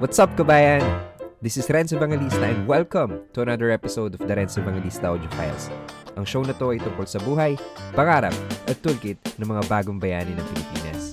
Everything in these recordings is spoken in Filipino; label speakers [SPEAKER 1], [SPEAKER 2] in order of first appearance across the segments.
[SPEAKER 1] What's up, kabayan? This is Renzo Evangelista and welcome to another episode of the Renzo Evangelista Audio Files. Ang show na to ay tungkol sa buhay, pangarap, at toolkit ng mga bagong bayani ng Pilipinas.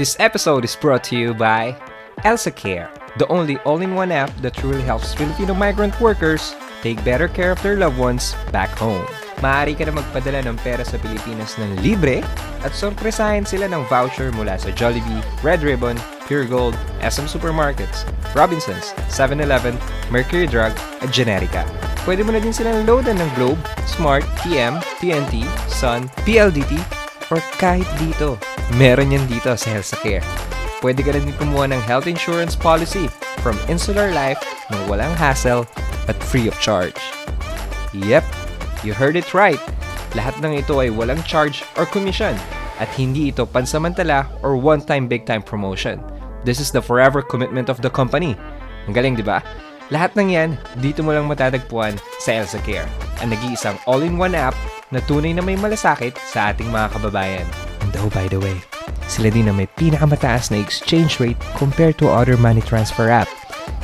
[SPEAKER 1] This episode is brought to you by Elsa Care, the only all-in-one app that truly helps Filipino migrant workers take better care of their loved ones back home. Maaari ka na magpadala ng pera sa Pilipinas ng libre at sorpresahin sila ng voucher mula sa Jollibee, Red Ribbon, Pure Gold, SM Supermarkets, Robinsons, 7-Eleven, Mercury Drug, at Generica. Pwede mo na din silang loadan ng Globe, Smart, TM, TNT, Sun, PLDT, or kahit dito. Meron yan dito sa Healthcare. Pwede ka rin kumuha ng health insurance policy from Insular Life na walang hassle at free of charge. Yep, you heard it right. Lahat ng ito ay walang charge or commission at hindi ito pansamantala or one-time big-time promotion. This is the forever commitment of the company. Ang galing, di ba? Lahat ng yan, dito mo lang matatagpuan sa Elsa Care, ang nag-iisang all-in-one app na tunay na may malasakit sa ating mga kababayan. And oh, by the way, sila din na may pinakamataas na exchange rate compared to other money transfer app.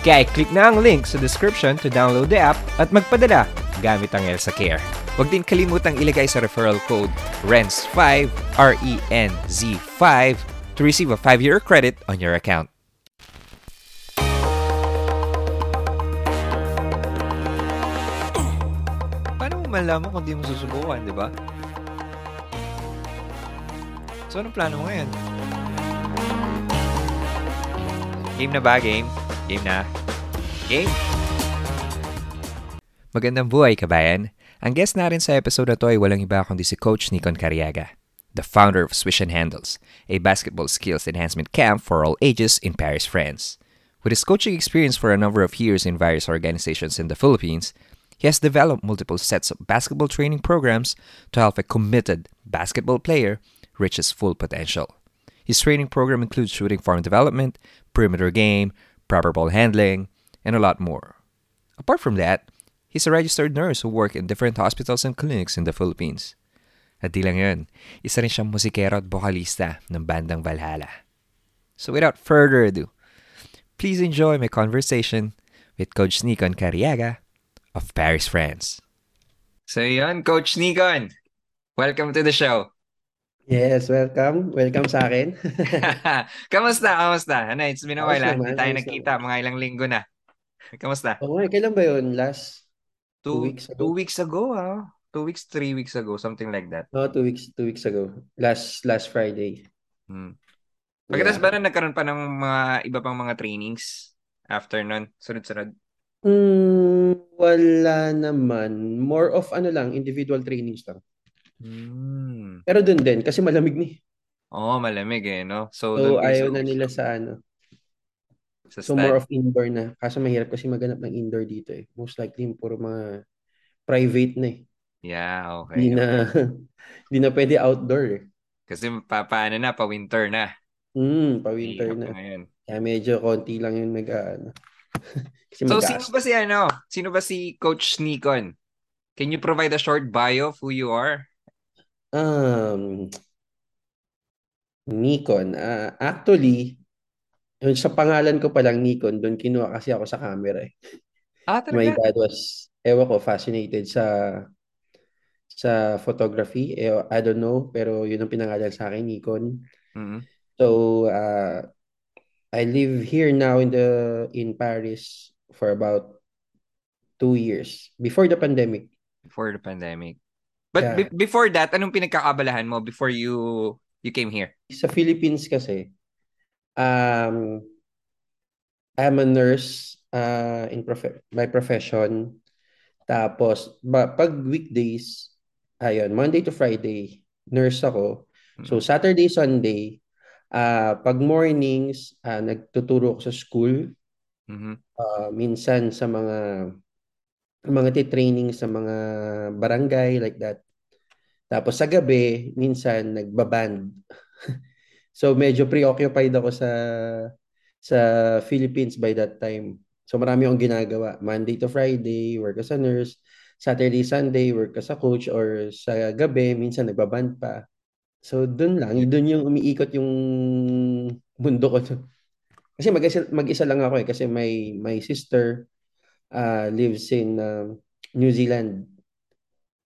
[SPEAKER 1] Kaya click na ang link sa description to download the app at magpadala gamit ang Elsa Care. Huwag din kalimutang ilagay sa referral code RENZ5, R-E-N-Z-5 to receive a 5-year credit on your account. Paano mo malaman kung di mo susubukan, di ba? So, anong plano mo ngayon? Game na ba? Game? Game na? Game! Magandang buhay, kabayan! Ang guest natin sa episode na to ay walang iba kundi si Coach Nikon Cariaga, the founder of Swish and Handles, a basketball skills enhancement camp for all ages in Paris, France. With his coaching experience for a number of years in various organizations in the Philippines, he has developed multiple sets of basketball training programs to help a committed basketball player reach his full potential. His training program includes shooting form development, perimeter game, proper ball handling, and a lot more. Apart from that, he's a registered nurse who works in different hospitals and clinics in the Philippines. At di lang yun, isa rin siyang musikero at bokalista ng bandang Valhalla. So without further ado, please enjoy my conversation with Coach Nikon Cariaga of Paris, France. So yun, Coach Nikon, welcome to the show.
[SPEAKER 2] Yes, welcome. Welcome sa akin.
[SPEAKER 1] kamusta? Kamusta? Ano, it's been a while. Ah. Hindi tayo
[SPEAKER 2] ayos
[SPEAKER 1] nagkita. Mga ilang linggo na. Kamusta?
[SPEAKER 2] Oo nga, kailan ba yun? Last two weeks ago?
[SPEAKER 1] Two weeks ago, ah. Two weeks, three weeks ago. Something like that.
[SPEAKER 2] No, two weeks, two weeks ago. Last last Friday.
[SPEAKER 1] Hmm. Pagkatapos
[SPEAKER 2] Yeah.
[SPEAKER 1] ba na nagkaroon pa ng mga iba pang mga trainings after nun? Sunod-sunod?
[SPEAKER 2] Mm, wala naman. More of ano lang, individual trainings lang.
[SPEAKER 1] Hmm.
[SPEAKER 2] Pero dun din, kasi malamig ni.
[SPEAKER 1] Oo, malamig eh, no? So,
[SPEAKER 2] So,
[SPEAKER 1] doon
[SPEAKER 2] ayaw na nila sa ano.
[SPEAKER 1] Sa
[SPEAKER 2] So, more of indoor na. Kaso mahirap kasi maganap ng indoor dito eh. Most likely, puro mga private na eh.
[SPEAKER 1] Yeah, okay.
[SPEAKER 2] Hindi na, hindi na pwede outdoor eh.
[SPEAKER 1] Kasi pa, paano na, pa-winter na.
[SPEAKER 2] Mm, pa-winter na.
[SPEAKER 1] ngayon.
[SPEAKER 2] Kaya medyo konti lang yung nag, ano. kasi
[SPEAKER 1] So, sino ba si ano? Sino ba si Coach Nikon? Can you provide a short bio of who you are?
[SPEAKER 2] Um, Nikon. Ah, actually, yun sa pangalan ko palang Nikon, doon kinuha kasi ako sa camera eh.
[SPEAKER 1] Ah,
[SPEAKER 2] My
[SPEAKER 1] talaga?
[SPEAKER 2] dad was, ewan ko, fascinated sa sa photography. Eh, I don't know, pero yun ang pinangalan sa akin, Nikon.
[SPEAKER 1] Mhm.
[SPEAKER 2] So, uh, I live here now in the in Paris for about two years before the pandemic.
[SPEAKER 1] Before the pandemic. But
[SPEAKER 2] Yeah.
[SPEAKER 1] be- before that, anong pinagkakabalahan mo before you you came here?
[SPEAKER 2] Sa Philippines kasi, um, I'm a nurse uh, in prof- by profession. Tapos, ba, pag weekdays, ayun, Monday to Friday, nurse ako. So, Saturday, Sunday, uh, pag mornings, uh, nagtuturo ako sa school.
[SPEAKER 1] Mhm.
[SPEAKER 2] Uh, minsan sa mga mga titraining sa mga barangay like that. Tapos sa gabi, minsan nagbaband. so medyo preoccupied ako sa sa Philippines by that time. So marami akong ginagawa. Monday to Friday, work as a nurse. Saturday, Sunday, work as a coach or sa gabi, minsan nagbaband pa. So, dun lang. Dun yung umiikot yung mundo ko. Kasi mag-isa, mag-isa lang ako eh. Kasi my, my sister uh, lives in uh, New Zealand.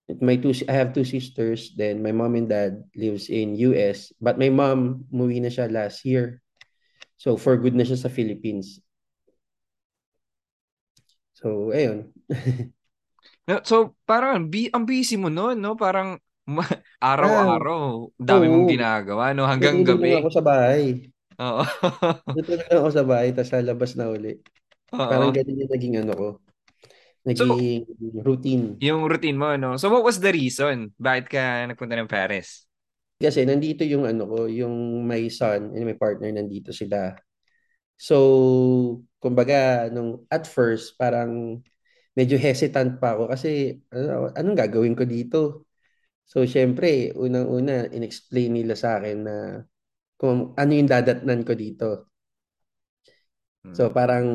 [SPEAKER 2] My two, I have two sisters. Then my mom and dad lives in US. But my mom, umuwi na siya last year. So for good na siya sa Philippines. So, ayun.
[SPEAKER 1] so, parang bi ang busy mo noon, no? Parang araw-araw,
[SPEAKER 2] ah,
[SPEAKER 1] dami mong ginagawa, no? Hanggang gabi.
[SPEAKER 2] ako sa bahay.
[SPEAKER 1] Oo.
[SPEAKER 2] Natulog lang ako sa bahay, tapos lalabas na uli.
[SPEAKER 1] Oo.
[SPEAKER 2] Parang ganun yung naging ano ko. Naging so, routine.
[SPEAKER 1] Yung routine mo, no? So, what was the reason? Bakit ka nagpunta ng Paris?
[SPEAKER 2] Kasi nandito yung ano ko, yung my son and my partner nandito sila. So, kumbaga, nung at first, parang medyo hesitant pa ako kasi ano, anong gagawin ko dito? So, syempre, unang-una, inexplain nila sa akin na kung ano yung dadatnan ko dito. So, hmm. parang,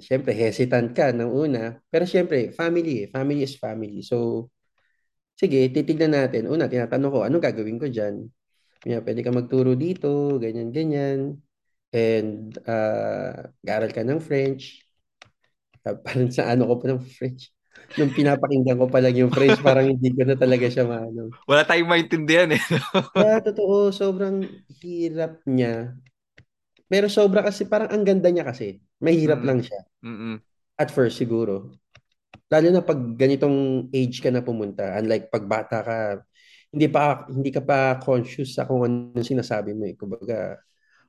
[SPEAKER 2] syempre, hesitant ka ng una. Pero syempre, family eh. Family is family. So, sige, titignan natin. Una, tinatanong ko, anong gagawin ko dyan? Kaya, pwede ka magturo dito, ganyan, ganyan and uh, garal ka ng French. Uh, parang sa ano ko pa ng French. Nung pinapakinggan ko pa lang yung French, parang hindi ko na talaga siya maano.
[SPEAKER 1] Wala tayong maintindihan eh.
[SPEAKER 2] Kaya totoo, sobrang hirap niya. Pero sobra kasi, parang ang ganda niya kasi. Mahirap mm. lang siya.
[SPEAKER 1] Mm-mm.
[SPEAKER 2] At first siguro. Lalo na pag ganitong age ka na pumunta, unlike pag bata ka, hindi pa hindi ka pa conscious sa kung ano sinasabi mo eh. Kumbaga,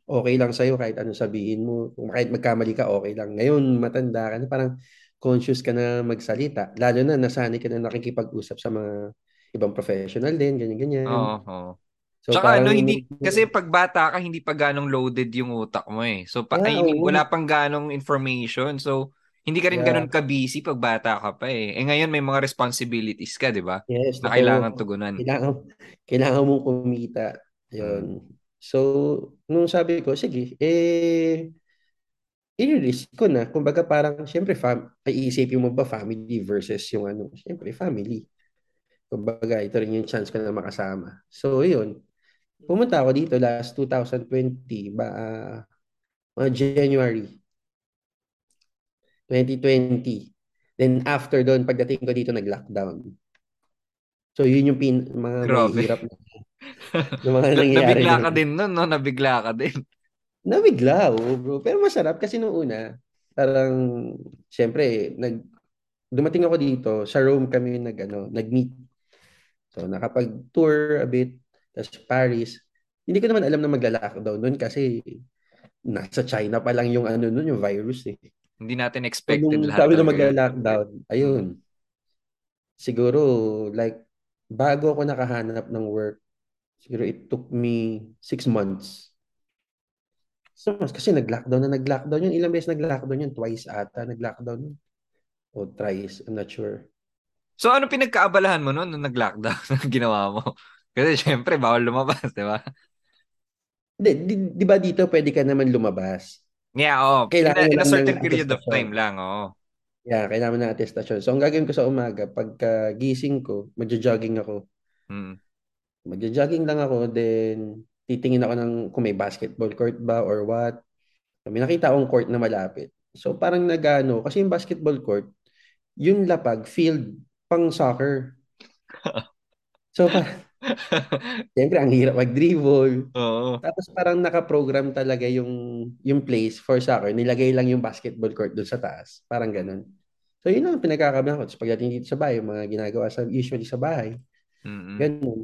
[SPEAKER 2] okay lang sa'yo kahit ano sabihin mo. Kung kahit magkamali ka, okay lang. Ngayon, matanda ka na, parang conscious ka na magsalita. Lalo na, nasanay ka na nakikipag-usap sa mga ibang professional din, ganyan-ganyan.
[SPEAKER 1] Oo, oo. So, Tsaka parang, ano, hindi, kasi pag bata ka, hindi pa ganong loaded yung utak mo eh. So, pa, yeah, I mean, wala pang ganong information. So, hindi ka rin yeah. ganun ka-busy pag bata ka pa eh. Eh ngayon may mga responsibilities ka, di ba?
[SPEAKER 2] Yes.
[SPEAKER 1] Na kailangan tugunan.
[SPEAKER 2] Kailangan, kailangan mong kumita. Yun. Hmm. So, nung sabi ko, sige, eh, i-risk ko na. Kumbaga parang, syempre, fam ay iisipin mo ba family versus yung ano, syempre, family. Kumbaga, ito rin yung chance ko na makasama. So, yun. Pumunta ako dito last 2020, ba, uh, January 2020. Then after doon, pagdating ko dito, nag-lockdown. So, yun yung pin, mga
[SPEAKER 1] Grabe.
[SPEAKER 2] hirap na yung mga nangyayari.
[SPEAKER 1] Nabigla ka din nun, no? Nabigla ka din.
[SPEAKER 2] Nabigla, oh, bro. Pero masarap kasi nung una, parang, syempre, nag, dumating ako dito, sa Rome kami nag, ano, nag-meet. So, nakapag-tour a bit, tapos Paris. Hindi ko naman alam na magla-lockdown noon kasi nasa China pa lang yung ano noon, yung virus eh.
[SPEAKER 1] Hindi natin expected so, lahat.
[SPEAKER 2] Sabi na magla-lockdown, ayun. Hmm. Siguro, like, bago ako nakahanap ng work, Siguro it took me six months. So, kasi nag-lockdown na nag-lockdown yun. Ilang beses nag-lockdown yun? Twice ata nag-lockdown yun. O thrice, I'm not sure.
[SPEAKER 1] So ano pinagkaabalahan mo noon nung nag-lockdown ginawa mo? Kasi syempre bawal lumabas, di ba?
[SPEAKER 2] Di, di, di ba dito pwede ka naman lumabas?
[SPEAKER 1] Yeah, oh. Kailangan in, a, in a certain period of time lang, oo. Oh.
[SPEAKER 2] Yeah, kailangan na attestation. So, ang gagawin ko sa umaga, pagka gising ko, magja-jogging ako.
[SPEAKER 1] Hmm.
[SPEAKER 2] Magja-jogging lang ako, then titingin ako ng kung may basketball court ba or what. May nakita akong court na malapit. So parang nagano, kasi yung basketball court, yung lapag, field, pang soccer. So parang, siyempre ang hirap mag-dribble.
[SPEAKER 1] Oo.
[SPEAKER 2] Tapos parang naka-program talaga yung, yung place for soccer. Nilagay lang yung basketball court doon sa taas. Parang ganun. So yun ang pinagkakabihan ko. Tapos pagdating dito sa bahay, yung mga ginagawa sa, usually sa bahay.
[SPEAKER 1] Mm-hmm.
[SPEAKER 2] Ganun.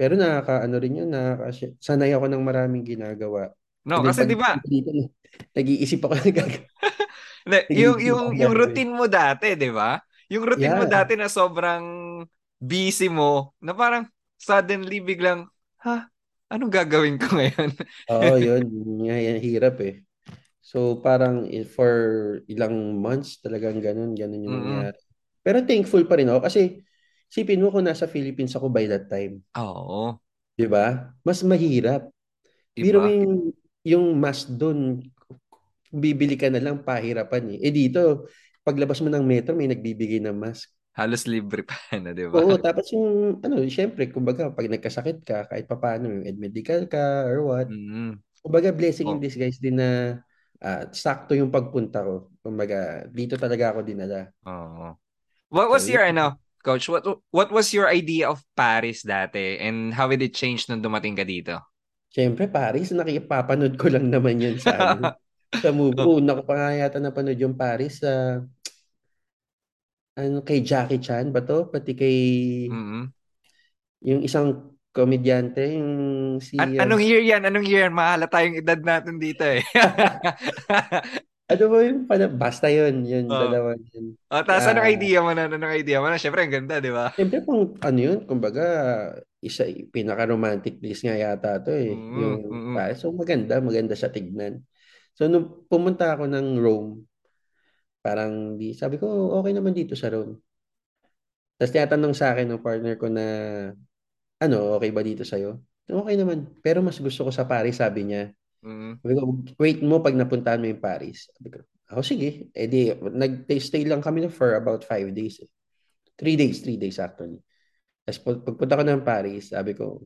[SPEAKER 2] Pero nakaka ano rin yun, nakaka sanay ako ng maraming ginagawa.
[SPEAKER 1] No, kasi 'di ba?
[SPEAKER 2] Nag-iisip ako ng gagawin.
[SPEAKER 1] yung yung yung routine mo dati, 'di ba? Yung routine yeah. mo dati na sobrang busy mo, na parang suddenly biglang, ha, anong gagawin ko ngayon?
[SPEAKER 2] Oo, yun. Yan, hirap eh. So parang for ilang months talagang ganun, ganun yung mm-hmm. nangyari. Pero thankful pa rin ako kasi Sipin mo kung nasa Philippines ako by that time.
[SPEAKER 1] Oo.
[SPEAKER 2] 'Di ba? Mas mahirap. Diba? Biro yung, yung mas doon, bibili ka na lang pahirapan eh. Eh dito, paglabas mo ng metro, may nagbibigay ng mask.
[SPEAKER 1] Halos libre pa na, di ba?
[SPEAKER 2] Oo, tapos yung, ano, syempre, kumbaga, pag nagkasakit ka, kahit papaano, yung medical ka or what,
[SPEAKER 1] mm-hmm.
[SPEAKER 2] kumbaga, blessing oh. in disguise din na uh, sakto yung pagpunta ko. Kumbaga, dito talaga ako dinala.
[SPEAKER 1] Oo. What was so, your, ano, coach, what what was your idea of Paris dati and how did it change nung dumating ka dito?
[SPEAKER 2] Siyempre, Paris, nakipapanood ko lang naman yun sa, ano, sa movie. Una ko pa nga yata napanood yung Paris sa, uh, ano, kay Jackie Chan ba to? Pati kay,
[SPEAKER 1] mm-hmm.
[SPEAKER 2] yung isang komedyante, yung si...
[SPEAKER 1] An- um, anong year yan? Anong year? Mahala tayong edad natin dito eh.
[SPEAKER 2] ano ba yung pala? Basta yun. Yun, oh. dalawa yun.
[SPEAKER 1] Oh, tapos uh, anong ah. idea mo na? Anong idea mo na? Siyempre, ang ganda, di ba?
[SPEAKER 2] Siyempre, kung ano yun, kumbaga, isa, pinaka-romantic place nga yata to eh. Mm-hmm. Yung, mm-hmm. So, maganda, maganda siya tignan. So, nung pumunta ako ng Rome, parang di, sabi ko, okay naman dito sa Rome. Tapos tinatanong sa akin ng partner ko na ano, okay ba dito sa'yo? Okay naman. Pero mas gusto ko sa Paris, sabi niya.
[SPEAKER 1] Mm-hmm.
[SPEAKER 2] Sabi ko, wait mo pag napuntahan mo yung Paris. Sabi ko, oh, sige. Eh di, nag-stay lang kami for about five days. Eh. Three days, three days actually. Tapos pagpunta ko ng Paris, sabi ko,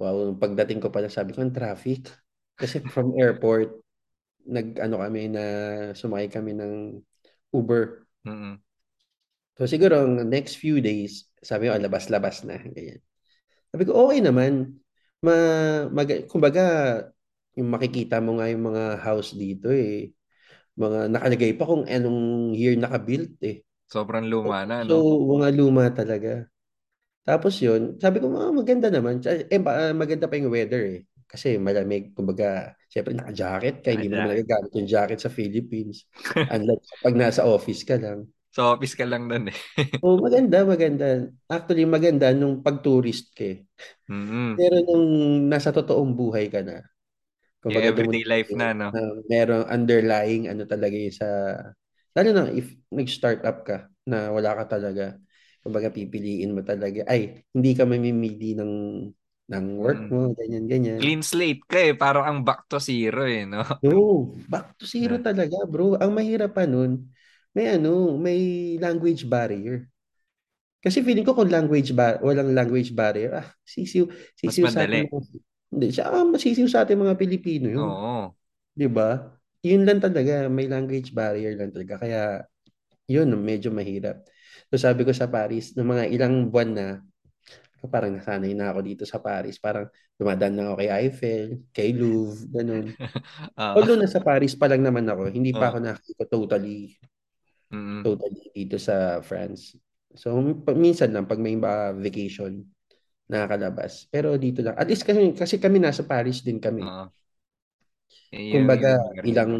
[SPEAKER 2] wow, pagdating ko pala, sabi ko, ang traffic. Kasi from airport, nag-ano kami na sumakay kami ng Uber.
[SPEAKER 1] Mm-hmm.
[SPEAKER 2] So siguro, next few days, sabi ko, ah, labas-labas na. Ganyan. Sabi ko, okay naman. Ma, mag, kumbaga, yung makikita mo nga yung mga house dito eh. Mga nakalagay pa kung anong year nakabuilt eh.
[SPEAKER 1] Sobrang luma na,
[SPEAKER 2] no? So, mga luma talaga. Tapos yun, sabi ko, ah, maganda naman. Eh, maganda pa yung weather eh. Kasi malamig, kumbaga, syempre naka-jacket ka, hindi mo naman nagagamit yung jacket sa Philippines. Unlike pag nasa office ka lang.
[SPEAKER 1] Sa office ka lang doon eh.
[SPEAKER 2] oh, maganda, maganda. Actually, maganda nung pag-tourist ka eh.
[SPEAKER 1] Mm-hmm.
[SPEAKER 2] Pero nung nasa totoong buhay ka na,
[SPEAKER 1] kung yung everyday life na, no?
[SPEAKER 2] Uh, merong underlying ano talaga yung sa, lalo na if nag-start up ka na wala ka talaga, kumbaga pipiliin mo talaga, ay, hindi ka mamimili ng ng work mm. mo, ganyan, ganyan.
[SPEAKER 1] Clean slate ka eh, parang ang back to zero eh, no?
[SPEAKER 2] No, back to zero yeah. talaga, bro. Ang mahirap pa nun, may ano, may language barrier. Kasi feeling ko kung language bar walang language barrier, ah, sisiw, sisiw sa atin. Hindi, siya ah, masisiw sa atin mga Pilipino yun.
[SPEAKER 1] Oo.
[SPEAKER 2] 'Di ba? Yun lang talaga, may language barrier lang talaga. Kaya yun, medyo mahirap. So sabi ko sa Paris, ng mga ilang buwan na, parang nasanay na ako dito sa Paris. Parang dumadaan na ako kay Eiffel, kay Louvre, ganun. uh, Although nasa Paris pa lang naman ako, hindi pa uh, ako nakikita totally
[SPEAKER 1] Mm-hmm.
[SPEAKER 2] Totally dito sa France. So, minsan lang pag may ba vacation, nakakalabas. Pero dito lang. At least kasi, kasi kami nasa Paris din kami.
[SPEAKER 1] Uh,
[SPEAKER 2] Kumbaga, ilang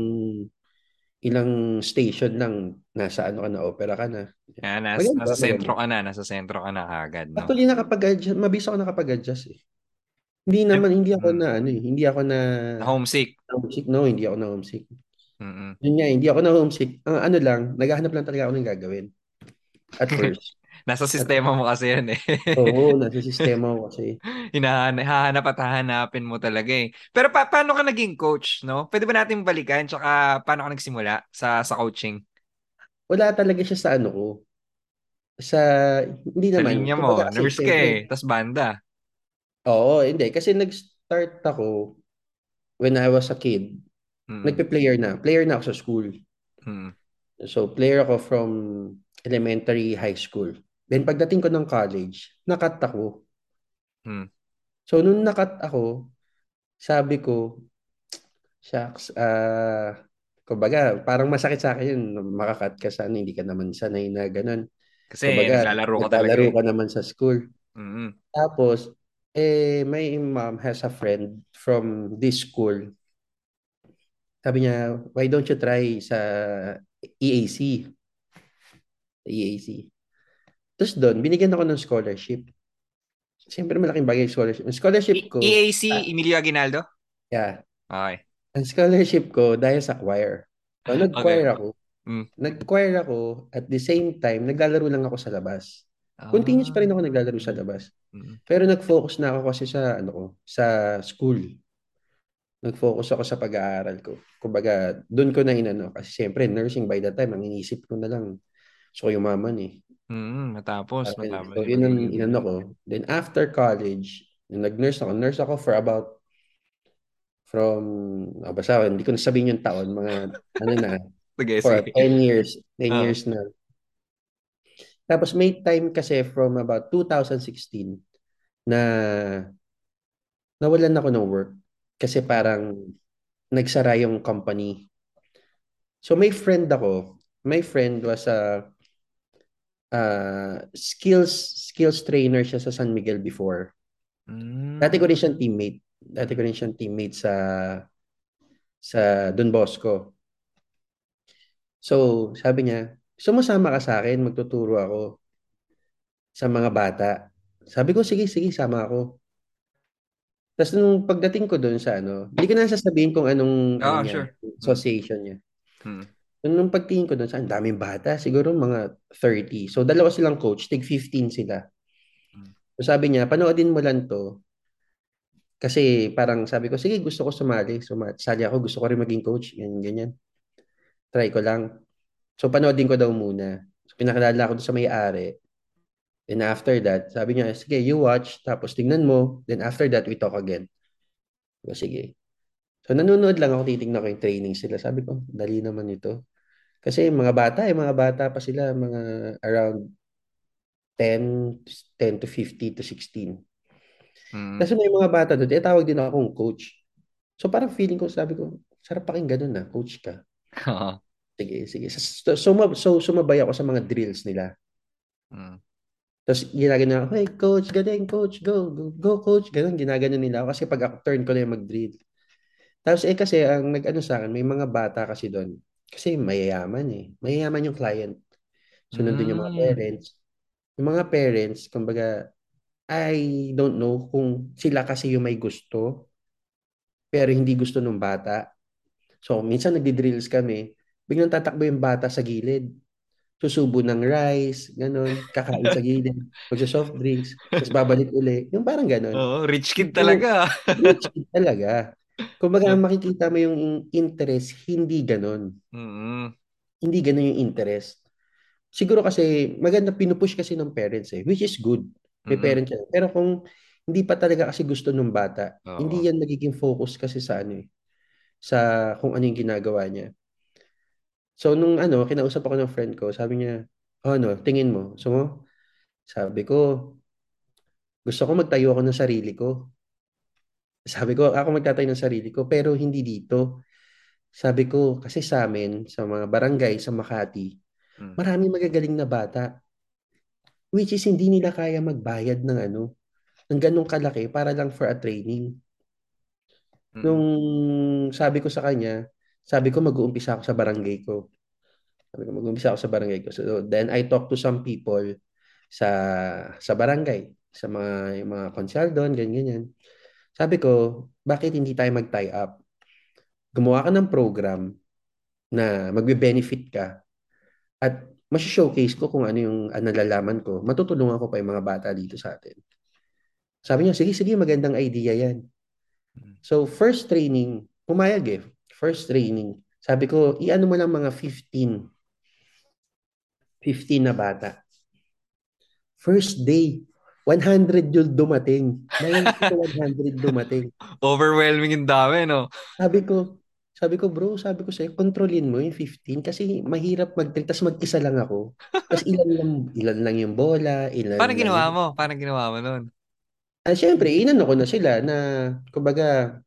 [SPEAKER 2] ilang station lang nasa ano ka na, opera ka na.
[SPEAKER 1] Yeah, nas, maganda, nasa sentro ka na, nasa sentro ka na kagad. No?
[SPEAKER 2] Actually, nakapag-adjust, mabisa ako nakapag-adjust eh. Hindi naman, hindi ako na, ano eh, hindi ako na...
[SPEAKER 1] na homesick?
[SPEAKER 2] Homesick, no, hindi ako na homesick.
[SPEAKER 1] Mm-mm.
[SPEAKER 2] Yun nga, hindi ako na homesick. Ang ano lang, naghahanap lang talaga ako ng gagawin. At first.
[SPEAKER 1] nasa sistema mo kasi yan eh.
[SPEAKER 2] Oo, nasa sistema mo kasi.
[SPEAKER 1] Hinahanap at hahanapin mo talaga eh. Pero pa- paano ka naging coach, no? Pwede ba natin balikan? Tsaka paano ka nagsimula sa, sa coaching?
[SPEAKER 2] Wala talaga siya sa ano ko. Sa, hindi naman. Sa
[SPEAKER 1] linya mo, nurse ka eh. Tapos banda.
[SPEAKER 2] Oo, hindi. Kasi nag-start ako when I was a kid. Mm. Nagpe-player na. Player na ako sa school.
[SPEAKER 1] Mm.
[SPEAKER 2] So, player ako from elementary, high school. Then, pagdating ko ng college, nakat ako.
[SPEAKER 1] Mm.
[SPEAKER 2] So, nung nakat ako, sabi ko, shucks, ah, uh, kumbaga, parang masakit sa akin yun, makakat ka sana, hindi ka naman sanay na ganun.
[SPEAKER 1] Kasi kumbaga, naglalaro ka talaga.
[SPEAKER 2] Naglalaro ka naman sa school.
[SPEAKER 1] Mm-hmm.
[SPEAKER 2] Tapos, eh, my mom has a friend from this school sabi niya, why don't you try sa EAC? EAC. Tapos doon, binigyan ako ng scholarship. Siyempre malaking bagay yung scholarship. Ang scholarship ko...
[SPEAKER 1] EAC, ah, Emilio Aguinaldo?
[SPEAKER 2] Yeah.
[SPEAKER 1] Okay.
[SPEAKER 2] Ang scholarship ko dahil sa choir. So, nag-choir okay. ako.
[SPEAKER 1] Mm.
[SPEAKER 2] Nag-choir ako at the same time, naglalaro lang ako sa labas. Ah. Continuous pa rin ako naglalaro sa labas.
[SPEAKER 1] Mm.
[SPEAKER 2] Pero nag-focus na ako kasi sa ano ko, sa school nag-focus ako sa pag-aaral ko. Kumbaga, doon ko na inano. Kasi siyempre, nursing by that time, ang inisip ko na lang, so yung mama ni.
[SPEAKER 1] Mm, matapos.
[SPEAKER 2] Uh, matapos. So, yun ang inano ko. Then after college, nag-nurse ako. Nurse ako for about from, oh, basta hindi ko nasabihin yung taon, mga ano na,
[SPEAKER 1] sige,
[SPEAKER 2] for
[SPEAKER 1] sige.
[SPEAKER 2] 10 years, 10
[SPEAKER 1] Oh.
[SPEAKER 2] years na. Tapos may time kasi from about 2016 na nawalan ako ng work kasi parang nagsara yung company. So may friend ako. My friend was a uh, skills skills trainer siya sa San Miguel before.
[SPEAKER 1] Mm.
[SPEAKER 2] Dati ko rin siyang teammate. Dati ko rin siyang teammate sa sa Don Bosco. So, sabi niya, sumasama ka sa akin, magtuturo ako sa mga bata. Sabi ko, sige, sige, sama ako. Tapos nung pagdating ko doon sa ano, hindi ko na sasabihin kung anong
[SPEAKER 1] Ah,
[SPEAKER 2] ano niya,
[SPEAKER 1] sure.
[SPEAKER 2] association niya.
[SPEAKER 1] Hmm.
[SPEAKER 2] Nung pagtingin ko doon sa, ang daming bata, siguro mga 30. So, dalawa silang coach, tig 15 sila.
[SPEAKER 1] Hmm.
[SPEAKER 2] So, sabi niya, panoodin mo lang to. Kasi parang sabi ko, sige, gusto ko sumali. Sumali ako, gusto ko rin maging coach. Ganyan, ganyan. Try ko lang. So, panoodin ko daw muna. So, pinakilala ko sa may-ari. Then after that, sabi niya, sige, you watch, tapos tingnan mo. Then after that, we talk again. So, sige. So, nanonood lang ako, titignan ko yung training sila. Sabi ko, dali naman ito. Kasi mga bata, eh, mga bata pa sila, mga around 10, 10 to 50 to 16.
[SPEAKER 1] Mm.
[SPEAKER 2] Kasi may mga bata doon, tawag din akong coach. So parang feeling ko, sabi ko, sarap pakinggan doon na, coach ka. Sige, sige. So, sumab so sumabay ako sa mga drills nila.
[SPEAKER 1] Mm.
[SPEAKER 2] Tapos ginagano ako, hey coach, galing coach, go, go, go coach. Ganun, ginagano nila ako kasi pag ako turn ko na yung mag-drill. Tapos eh kasi ang nag-ano sa akin, may mga bata kasi doon. Kasi mayayaman eh. Mayayaman yung client. So nandun yung mga
[SPEAKER 1] Mm.
[SPEAKER 2] parents. Yung mga parents, kumbaga, I don't know kung sila kasi yung may gusto pero hindi gusto ng bata. So minsan nagdi-drills kami, biglang tatakbo yung bata sa gilid. Susubo ng rice, ganun, kakain sa gilid, magsa-soft drinks, tapos babalik uli. Yung parang ganun.
[SPEAKER 1] Oo, rich kid talaga.
[SPEAKER 2] Rich kid talaga. Kumbaga, makikita mo yung interest, hindi ganun.
[SPEAKER 1] Mm.
[SPEAKER 2] Hindi ganun yung interest. Siguro kasi maganda pinupush kasi ng parents eh, which is good. May
[SPEAKER 1] Mm-mm.
[SPEAKER 2] parents yan. Pero kung hindi pa talaga kasi gusto ng bata,
[SPEAKER 1] Oo.
[SPEAKER 2] hindi yan nagiging focus kasi sa ano eh, sa kung ano yung ginagawa niya. So nung ano, kinausap ako ng friend ko, sabi niya, oh, ano, tingin mo. So, sabi ko, gusto ko magtayo ako ng sarili ko. Sabi ko, ako magtatayo ng sarili ko, pero hindi dito. Sabi ko, kasi sa amin, sa mga barangay, sa Makati,
[SPEAKER 1] Mm.
[SPEAKER 2] maraming magagaling na bata. Which is hindi nila kaya magbayad ng ano, ng ganong kalaki para lang for a training.
[SPEAKER 1] Mm.
[SPEAKER 2] Nung sabi ko sa kanya, sabi ko mag-uumpisa ako sa barangay ko. Sabi ko mag-uumpisa ako sa barangay ko. So then I talked to some people sa sa barangay, sa mga yung mga konsyal doon, ganyan ganyan. Sabi ko, bakit hindi tayo mag-tie up? Gumawa ka ng program na magbe-benefit ka at mas-showcase ko kung ano yung ah, nalalaman ko. Matutulungan ko pa yung mga bata dito sa atin. Sabi niya, sige, sige, magandang idea yan. So, first training, pumayag eh. First training. Sabi ko, i-ano mo lang mga 15. 15 na bata. First day, 100 yung dumating. 90 to 100 dumating.
[SPEAKER 1] Overwhelming yung dami, no?
[SPEAKER 2] Sabi ko, sabi ko, bro, sabi ko sa'yo, kontrolin mo yung 15 kasi mahirap mag-train. Tapos mag-isa lang ako. Tapos ilan lang, ilan lang yung bola, ilan
[SPEAKER 1] Paano
[SPEAKER 2] lang
[SPEAKER 1] ginawa mo? Paano ginawa mo nun?
[SPEAKER 2] Ah, syempre, inano ko na sila na, kumbaga,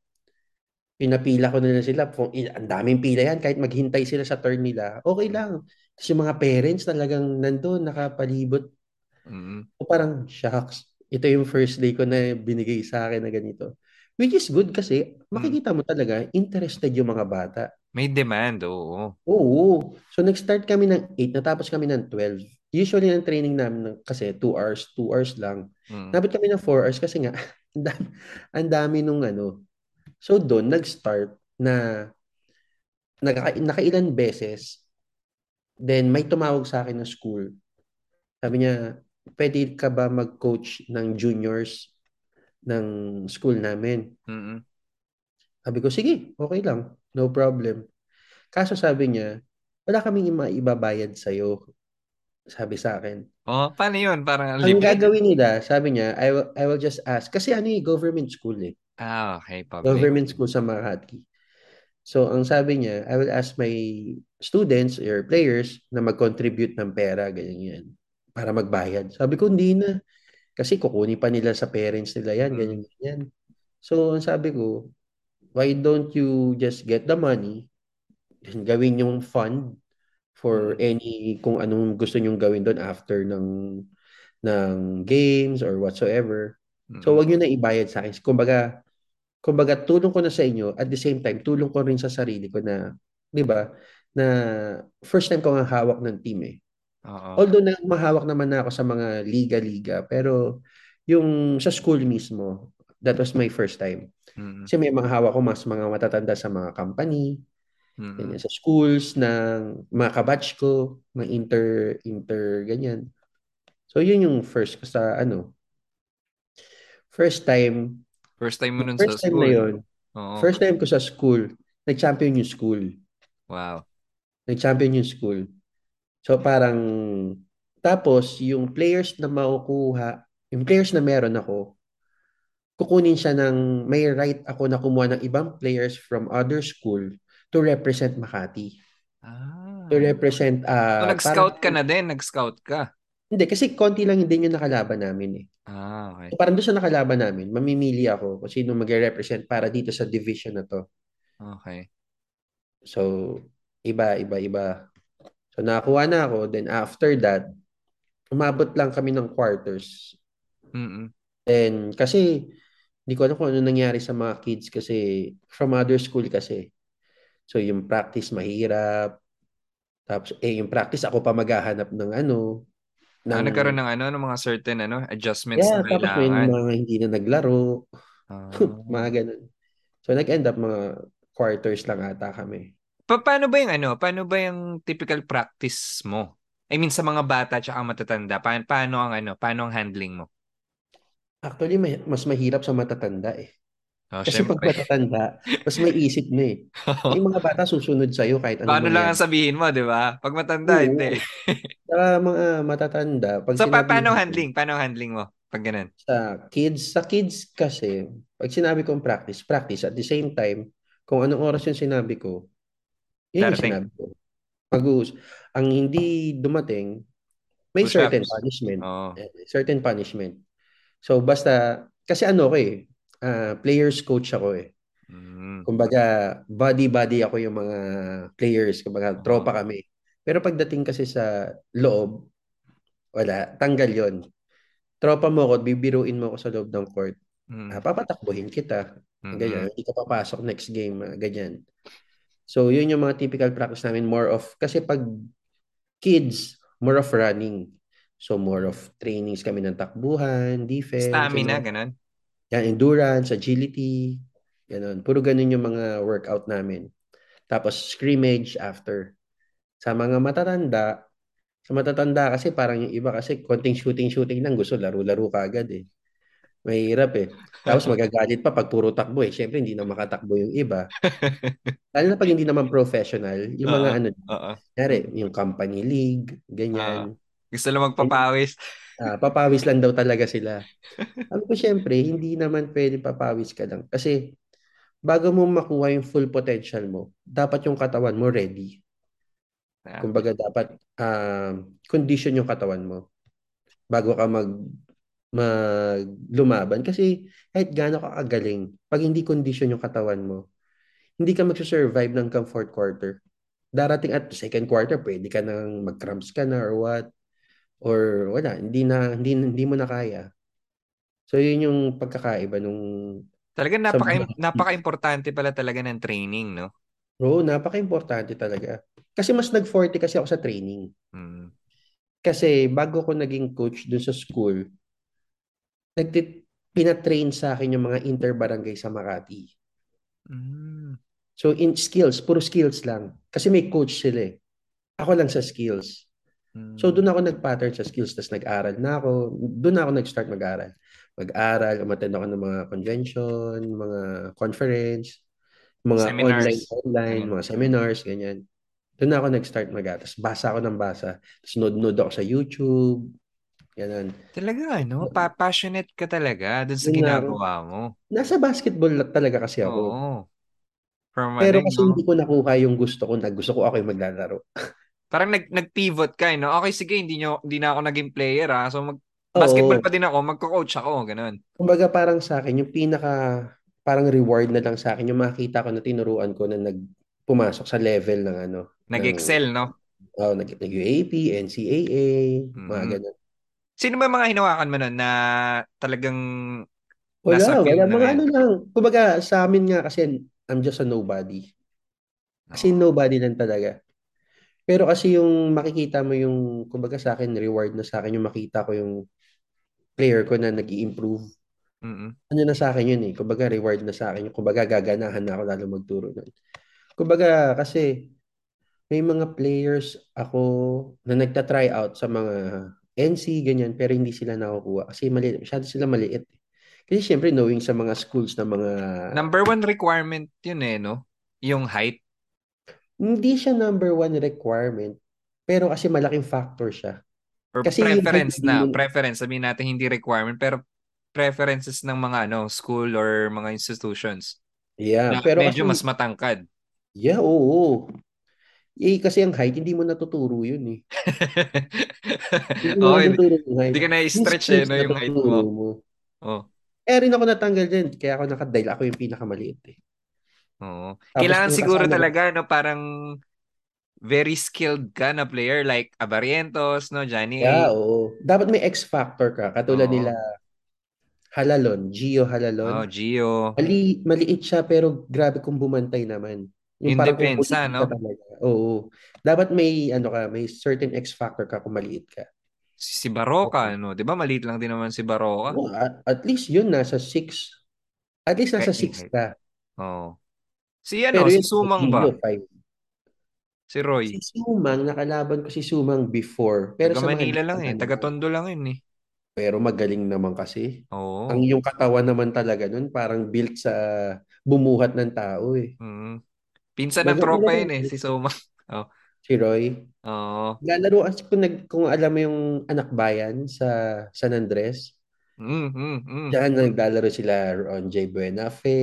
[SPEAKER 2] pinapila ko na lang sila. Kung Ang daming pila yan, kahit maghintay sila sa turn nila, okay lang. Kasi yung mga parents talagang nandun, nakapalibot.
[SPEAKER 1] Mm.
[SPEAKER 2] O parang, shucks, ito yung first day ko na binigay sa akin na ganito. Which is good kasi makikita mo talaga interested yung mga bata.
[SPEAKER 1] May demand, oo.
[SPEAKER 2] Oo. So nag-start kami ng 8, natapos kami ng 12. Usually ang training namin ng- kasi 2 hours, 2 hours lang.
[SPEAKER 1] Mm.
[SPEAKER 2] Nabot kami ng 4 hours kasi nga ang dami, ang dami nung ano. So doon nag-start na naka, nakailan beses then may tumawag sa akin na school. Sabi niya, pwede ka ba mag-coach ng juniors ng school namin?
[SPEAKER 1] Mm-mm.
[SPEAKER 2] Sabi ko, sige, okay lang. No problem. Kaso sabi niya, wala kaming maibabayad sa'yo. Sabi sa akin.
[SPEAKER 1] Oh, paano yun? Parang
[SPEAKER 2] Ang
[SPEAKER 1] libre.
[SPEAKER 2] gagawin nila, sabi niya, I will, I will just ask. Kasi ano yung government school eh.
[SPEAKER 1] Ah, okay. Public.
[SPEAKER 2] Government school sa Makati. So, ang sabi niya, I will ask my students or players na mag-contribute ng pera, ganyan yan, para magbayad. Sabi ko, hindi na. Kasi kukunin pa nila sa parents nila yan, ganyan, mm. ganyan. So, ang sabi ko, why don't you just get the money and gawin yung fund for mm. any, kung anong gusto nyong gawin doon after ng ng games or whatsoever. So, wag nyo na ibayad sa akin. Kumbaga, kumbaga tulong ko na sa inyo at the same time tulong ko rin sa sarili ko na 'di ba na first time ko nga hawak ng team eh. Uh-huh. Although na mahawak naman na ako sa mga liga-liga pero yung sa school mismo that was my first time. Mm-hmm. Kasi may mga hawak ko mas mga matatanda sa mga company, mm-hmm. ganyan, sa schools ng mga kabatch ko, mga inter inter ganyan. So yun yung first ko sa ano first time
[SPEAKER 1] First time mo nun
[SPEAKER 2] first
[SPEAKER 1] sa
[SPEAKER 2] time
[SPEAKER 1] school?
[SPEAKER 2] na yun. Oo. First time ko sa school. Nag-champion yung school.
[SPEAKER 1] Wow.
[SPEAKER 2] Nag-champion yung school. So parang, tapos yung players na makukuha, yung players na meron ako, kukunin siya ng, may right ako na kumuha ng ibang players from other school to represent Makati.
[SPEAKER 1] Ah.
[SPEAKER 2] To represent, uh,
[SPEAKER 1] so, nag-scout parang, ka na din, nag-scout ka.
[SPEAKER 2] Hindi, kasi konti lang din yung nakalaban namin eh.
[SPEAKER 1] Ah, okay.
[SPEAKER 2] So, parang doon sa nakalaban namin, mamimili ako kung sino mag-represent para dito sa division na to.
[SPEAKER 1] Okay.
[SPEAKER 2] So, iba, iba, iba. So, nakakuha na ako. Then, after that, umabot lang kami ng quarters.
[SPEAKER 1] Mm-mm.
[SPEAKER 2] Then, kasi, hindi ko alam kung ano nangyari sa mga kids kasi from other school kasi. So, yung practice mahirap. Tapos, eh, yung practice, ako pa maghahanap ng ano,
[SPEAKER 1] ng, ah, nagkaroon ng ano, ng mga certain ano, adjustments yeah, na
[SPEAKER 2] kailangan.
[SPEAKER 1] tapos may
[SPEAKER 2] mga hindi na naglaro. Uh, mga ganun. So nag-end up mga quarters lang ata kami.
[SPEAKER 1] Pa- paano ba yung ano? Paano ba yung typical practice mo? I mean sa mga bata at matatanda, pa- paano ang ano, paano ang handling mo?
[SPEAKER 2] Actually, may, mas mahirap sa matatanda eh. Oh, Kasi syempre. pag matatanda, mas may isip na eh. yung mga bata susunod sa'yo kahit ano
[SPEAKER 1] Paano lang ang sabihin mo, di ba? Pag matanda, Oo. hindi.
[SPEAKER 2] Sa mga matatanda, pag
[SPEAKER 1] so, pa- paano handling? Paano handling mo? Pag ganun?
[SPEAKER 2] Sa kids, sa kids kasi, pag sinabi kong practice, practice. At the same time, kung anong oras yung sinabi ko, yun yung sinabi ko. pag ang hindi dumating, may Push certain ups. punishment. Oh. Certain punishment. So, basta, kasi ano ko eh, uh, players coach ako eh. Mm. Kumbaga, body-body ako yung mga players. Kumbaga, uh-huh. tropa kami. Pero pagdating kasi sa loob, wala. Tanggal yon Tropa mo ako, bibiruin mo ako sa loob ng court. Mm. Uh, papatakbuhin kita. Mm-hmm. Ganyan. Hindi ka papasok next game. Uh, ganyan. So, yun yung mga typical practice namin. More of, kasi pag kids, more of running. So, more of trainings kami ng takbuhan, defense.
[SPEAKER 1] Stamina, ganun.
[SPEAKER 2] Yan, endurance, agility, ganun. Puro ganun yung mga workout namin. Tapos scrimmage after. Sa mga matatanda, sa matatanda kasi parang yung iba kasi konting shooting-shooting lang gusto laro-laro ka agad eh. Mahirap eh. Tapos magagalit pa pag puro takbo eh. Siyempre hindi na makatakbo yung iba. Lalo na pag hindi naman professional, yung mga uh, ano, uh-uh. Nari, yung company league, ganyan.
[SPEAKER 1] Uh, gusto lang magpapawis.
[SPEAKER 2] Uh, papawis lang daw talaga sila. Sabi ko, syempre, hindi naman pwede papawis ka lang. Kasi, bago mo makuha yung full potential mo, dapat yung katawan mo ready. Yeah. Kumbaga, dapat uh, condition yung katawan mo bago ka mag maglumaban. Kasi, kahit gaano ka kagaling, pag hindi condition yung katawan mo, hindi ka mag-survive ng comfort quarter. Darating at second quarter, pwede ka nang mag-cramps ka na or what or wala, hindi na hindi, hindi mo na kaya. So yun yung pagkakaiba nung
[SPEAKER 1] Talaga napaka napaka-importante pala talaga ng training, no?
[SPEAKER 2] Bro, napaka-importante talaga. Kasi mas nag-40 kasi ako sa training.
[SPEAKER 1] Mm.
[SPEAKER 2] Kasi bago ko naging coach dun sa school, nagtit pinatrain sa akin yung mga inter-barangay sa Makati.
[SPEAKER 1] Mm.
[SPEAKER 2] So in skills, puro skills lang. Kasi may coach sila eh. Ako lang sa skills. So doon ako nag-pattern sa skills, tapos nag-aral na ako. Doon ako nag-start mag-aral. Mag-aral, umattend ako ng mga convention, mga conference, mga seminars. online, online, mga seminars, ganyan. Doon ako nag-start mag-aral. Tapos basa ako ng basa. Tapos nod-nod ako sa YouTube. Ganun.
[SPEAKER 1] Talaga, ano? Pa passionate ka talaga dun sa ginagawa mo.
[SPEAKER 2] Nasa basketball talaga kasi ako.
[SPEAKER 1] Oo.
[SPEAKER 2] From Pero ano, kasi no? hindi ko nakuha yung gusto ko na gusto ko ako yung maglalaro.
[SPEAKER 1] Parang nag nag-pivot ka, eh, no? Okay, sige, hindi nyo hindi na ako naging player ah. So mag basketball Oo. pa din ako, magko-coach ako, ganun.
[SPEAKER 2] Kumbaga parang sa akin yung pinaka parang reward na lang sa akin yung makita ko na tinuruan ko na nag pumasok sa level ng ano.
[SPEAKER 1] Nag-excel, ng, no?
[SPEAKER 2] Oh, nag, nag UAP, NCAA, mm-hmm. mga ganun.
[SPEAKER 1] Sino ba mga hinawakan mo nun na talagang
[SPEAKER 2] wala, nasa wala. Mga ano lang. Kumbaga sa amin nga kasi I'm just a nobody. Kasi oh. nobody lang talaga. Pero kasi yung makikita mo yung, kumbaga sa akin, reward na sa akin yung makita ko yung player ko na nag improve
[SPEAKER 1] Mm-hmm.
[SPEAKER 2] Ano na sa akin yun eh. Kumbaga reward na sa akin. Kumbaga gaganahan na ako lalo magturo nun. Kumbaga kasi may mga players ako na nagta-try out sa mga NC, ganyan, pero hindi sila nakukuha. Kasi mali, masyado sila maliit. Kasi syempre knowing sa mga schools na mga...
[SPEAKER 1] Number one requirement yun eh, no? Yung height.
[SPEAKER 2] Hindi siya number one requirement, pero kasi malaking factor siya.
[SPEAKER 1] Or kasi preference na, yun, preference. Sabihin natin hindi requirement, pero preferences ng mga ano, school or mga institutions.
[SPEAKER 2] Yeah, pero
[SPEAKER 1] medyo kasi, mas matangkad.
[SPEAKER 2] Yeah, oo. Eh, kasi ang height, hindi mo natuturo yun eh.
[SPEAKER 1] hindi mo oh, natuturo yung height. Hindi ka na-stretch eh, no, yung height mo. mo. Oh.
[SPEAKER 2] Eh, rin ako natanggal din. Kaya ako nakadail. Ako yung pinakamaliit eh.
[SPEAKER 1] Oo. Kailangan siguro kasama, talaga no parang very skilled ka na player like Abarientos, no, Johnny.
[SPEAKER 2] Yeah, oo. Dapat may X factor ka katulad oo. nila Halalon, Gio Halalon.
[SPEAKER 1] Oh, Gio.
[SPEAKER 2] Mali, maliit siya pero grabe kung bumantay naman.
[SPEAKER 1] Yung, yung depensa, no?
[SPEAKER 2] Oo. Dapat may ano ka, may certain X factor ka kung maliit ka.
[SPEAKER 1] Si, Baroka, okay. no? 'Di ba maliit lang din naman si Baroka?
[SPEAKER 2] Oh, at, at least yun nasa 6. At least nasa 6 ka.
[SPEAKER 1] Oo. Oh. Si ano, Pero si Sumang ba?
[SPEAKER 2] Five.
[SPEAKER 1] Si Roy.
[SPEAKER 2] Si Sumang, nakalaban ko si Sumang before. Pero
[SPEAKER 1] taga sa Manila lang eh. Taga Tondo lang yun eh.
[SPEAKER 2] Pero magaling naman kasi.
[SPEAKER 1] Oo.
[SPEAKER 2] Ang yung katawan naman talaga nun, parang built sa bumuhat ng tao eh.
[SPEAKER 1] Mm. Pinsan ng tropa yun eh, si Sumang. Oh.
[SPEAKER 2] Si Roy.
[SPEAKER 1] Oo.
[SPEAKER 2] Lalaro kasi kung, nag, kung alam mo yung anak bayan sa San Andres.
[SPEAKER 1] Mm, mm, mm.
[SPEAKER 2] Diyan naglalaro sila Ron J. Buenafe,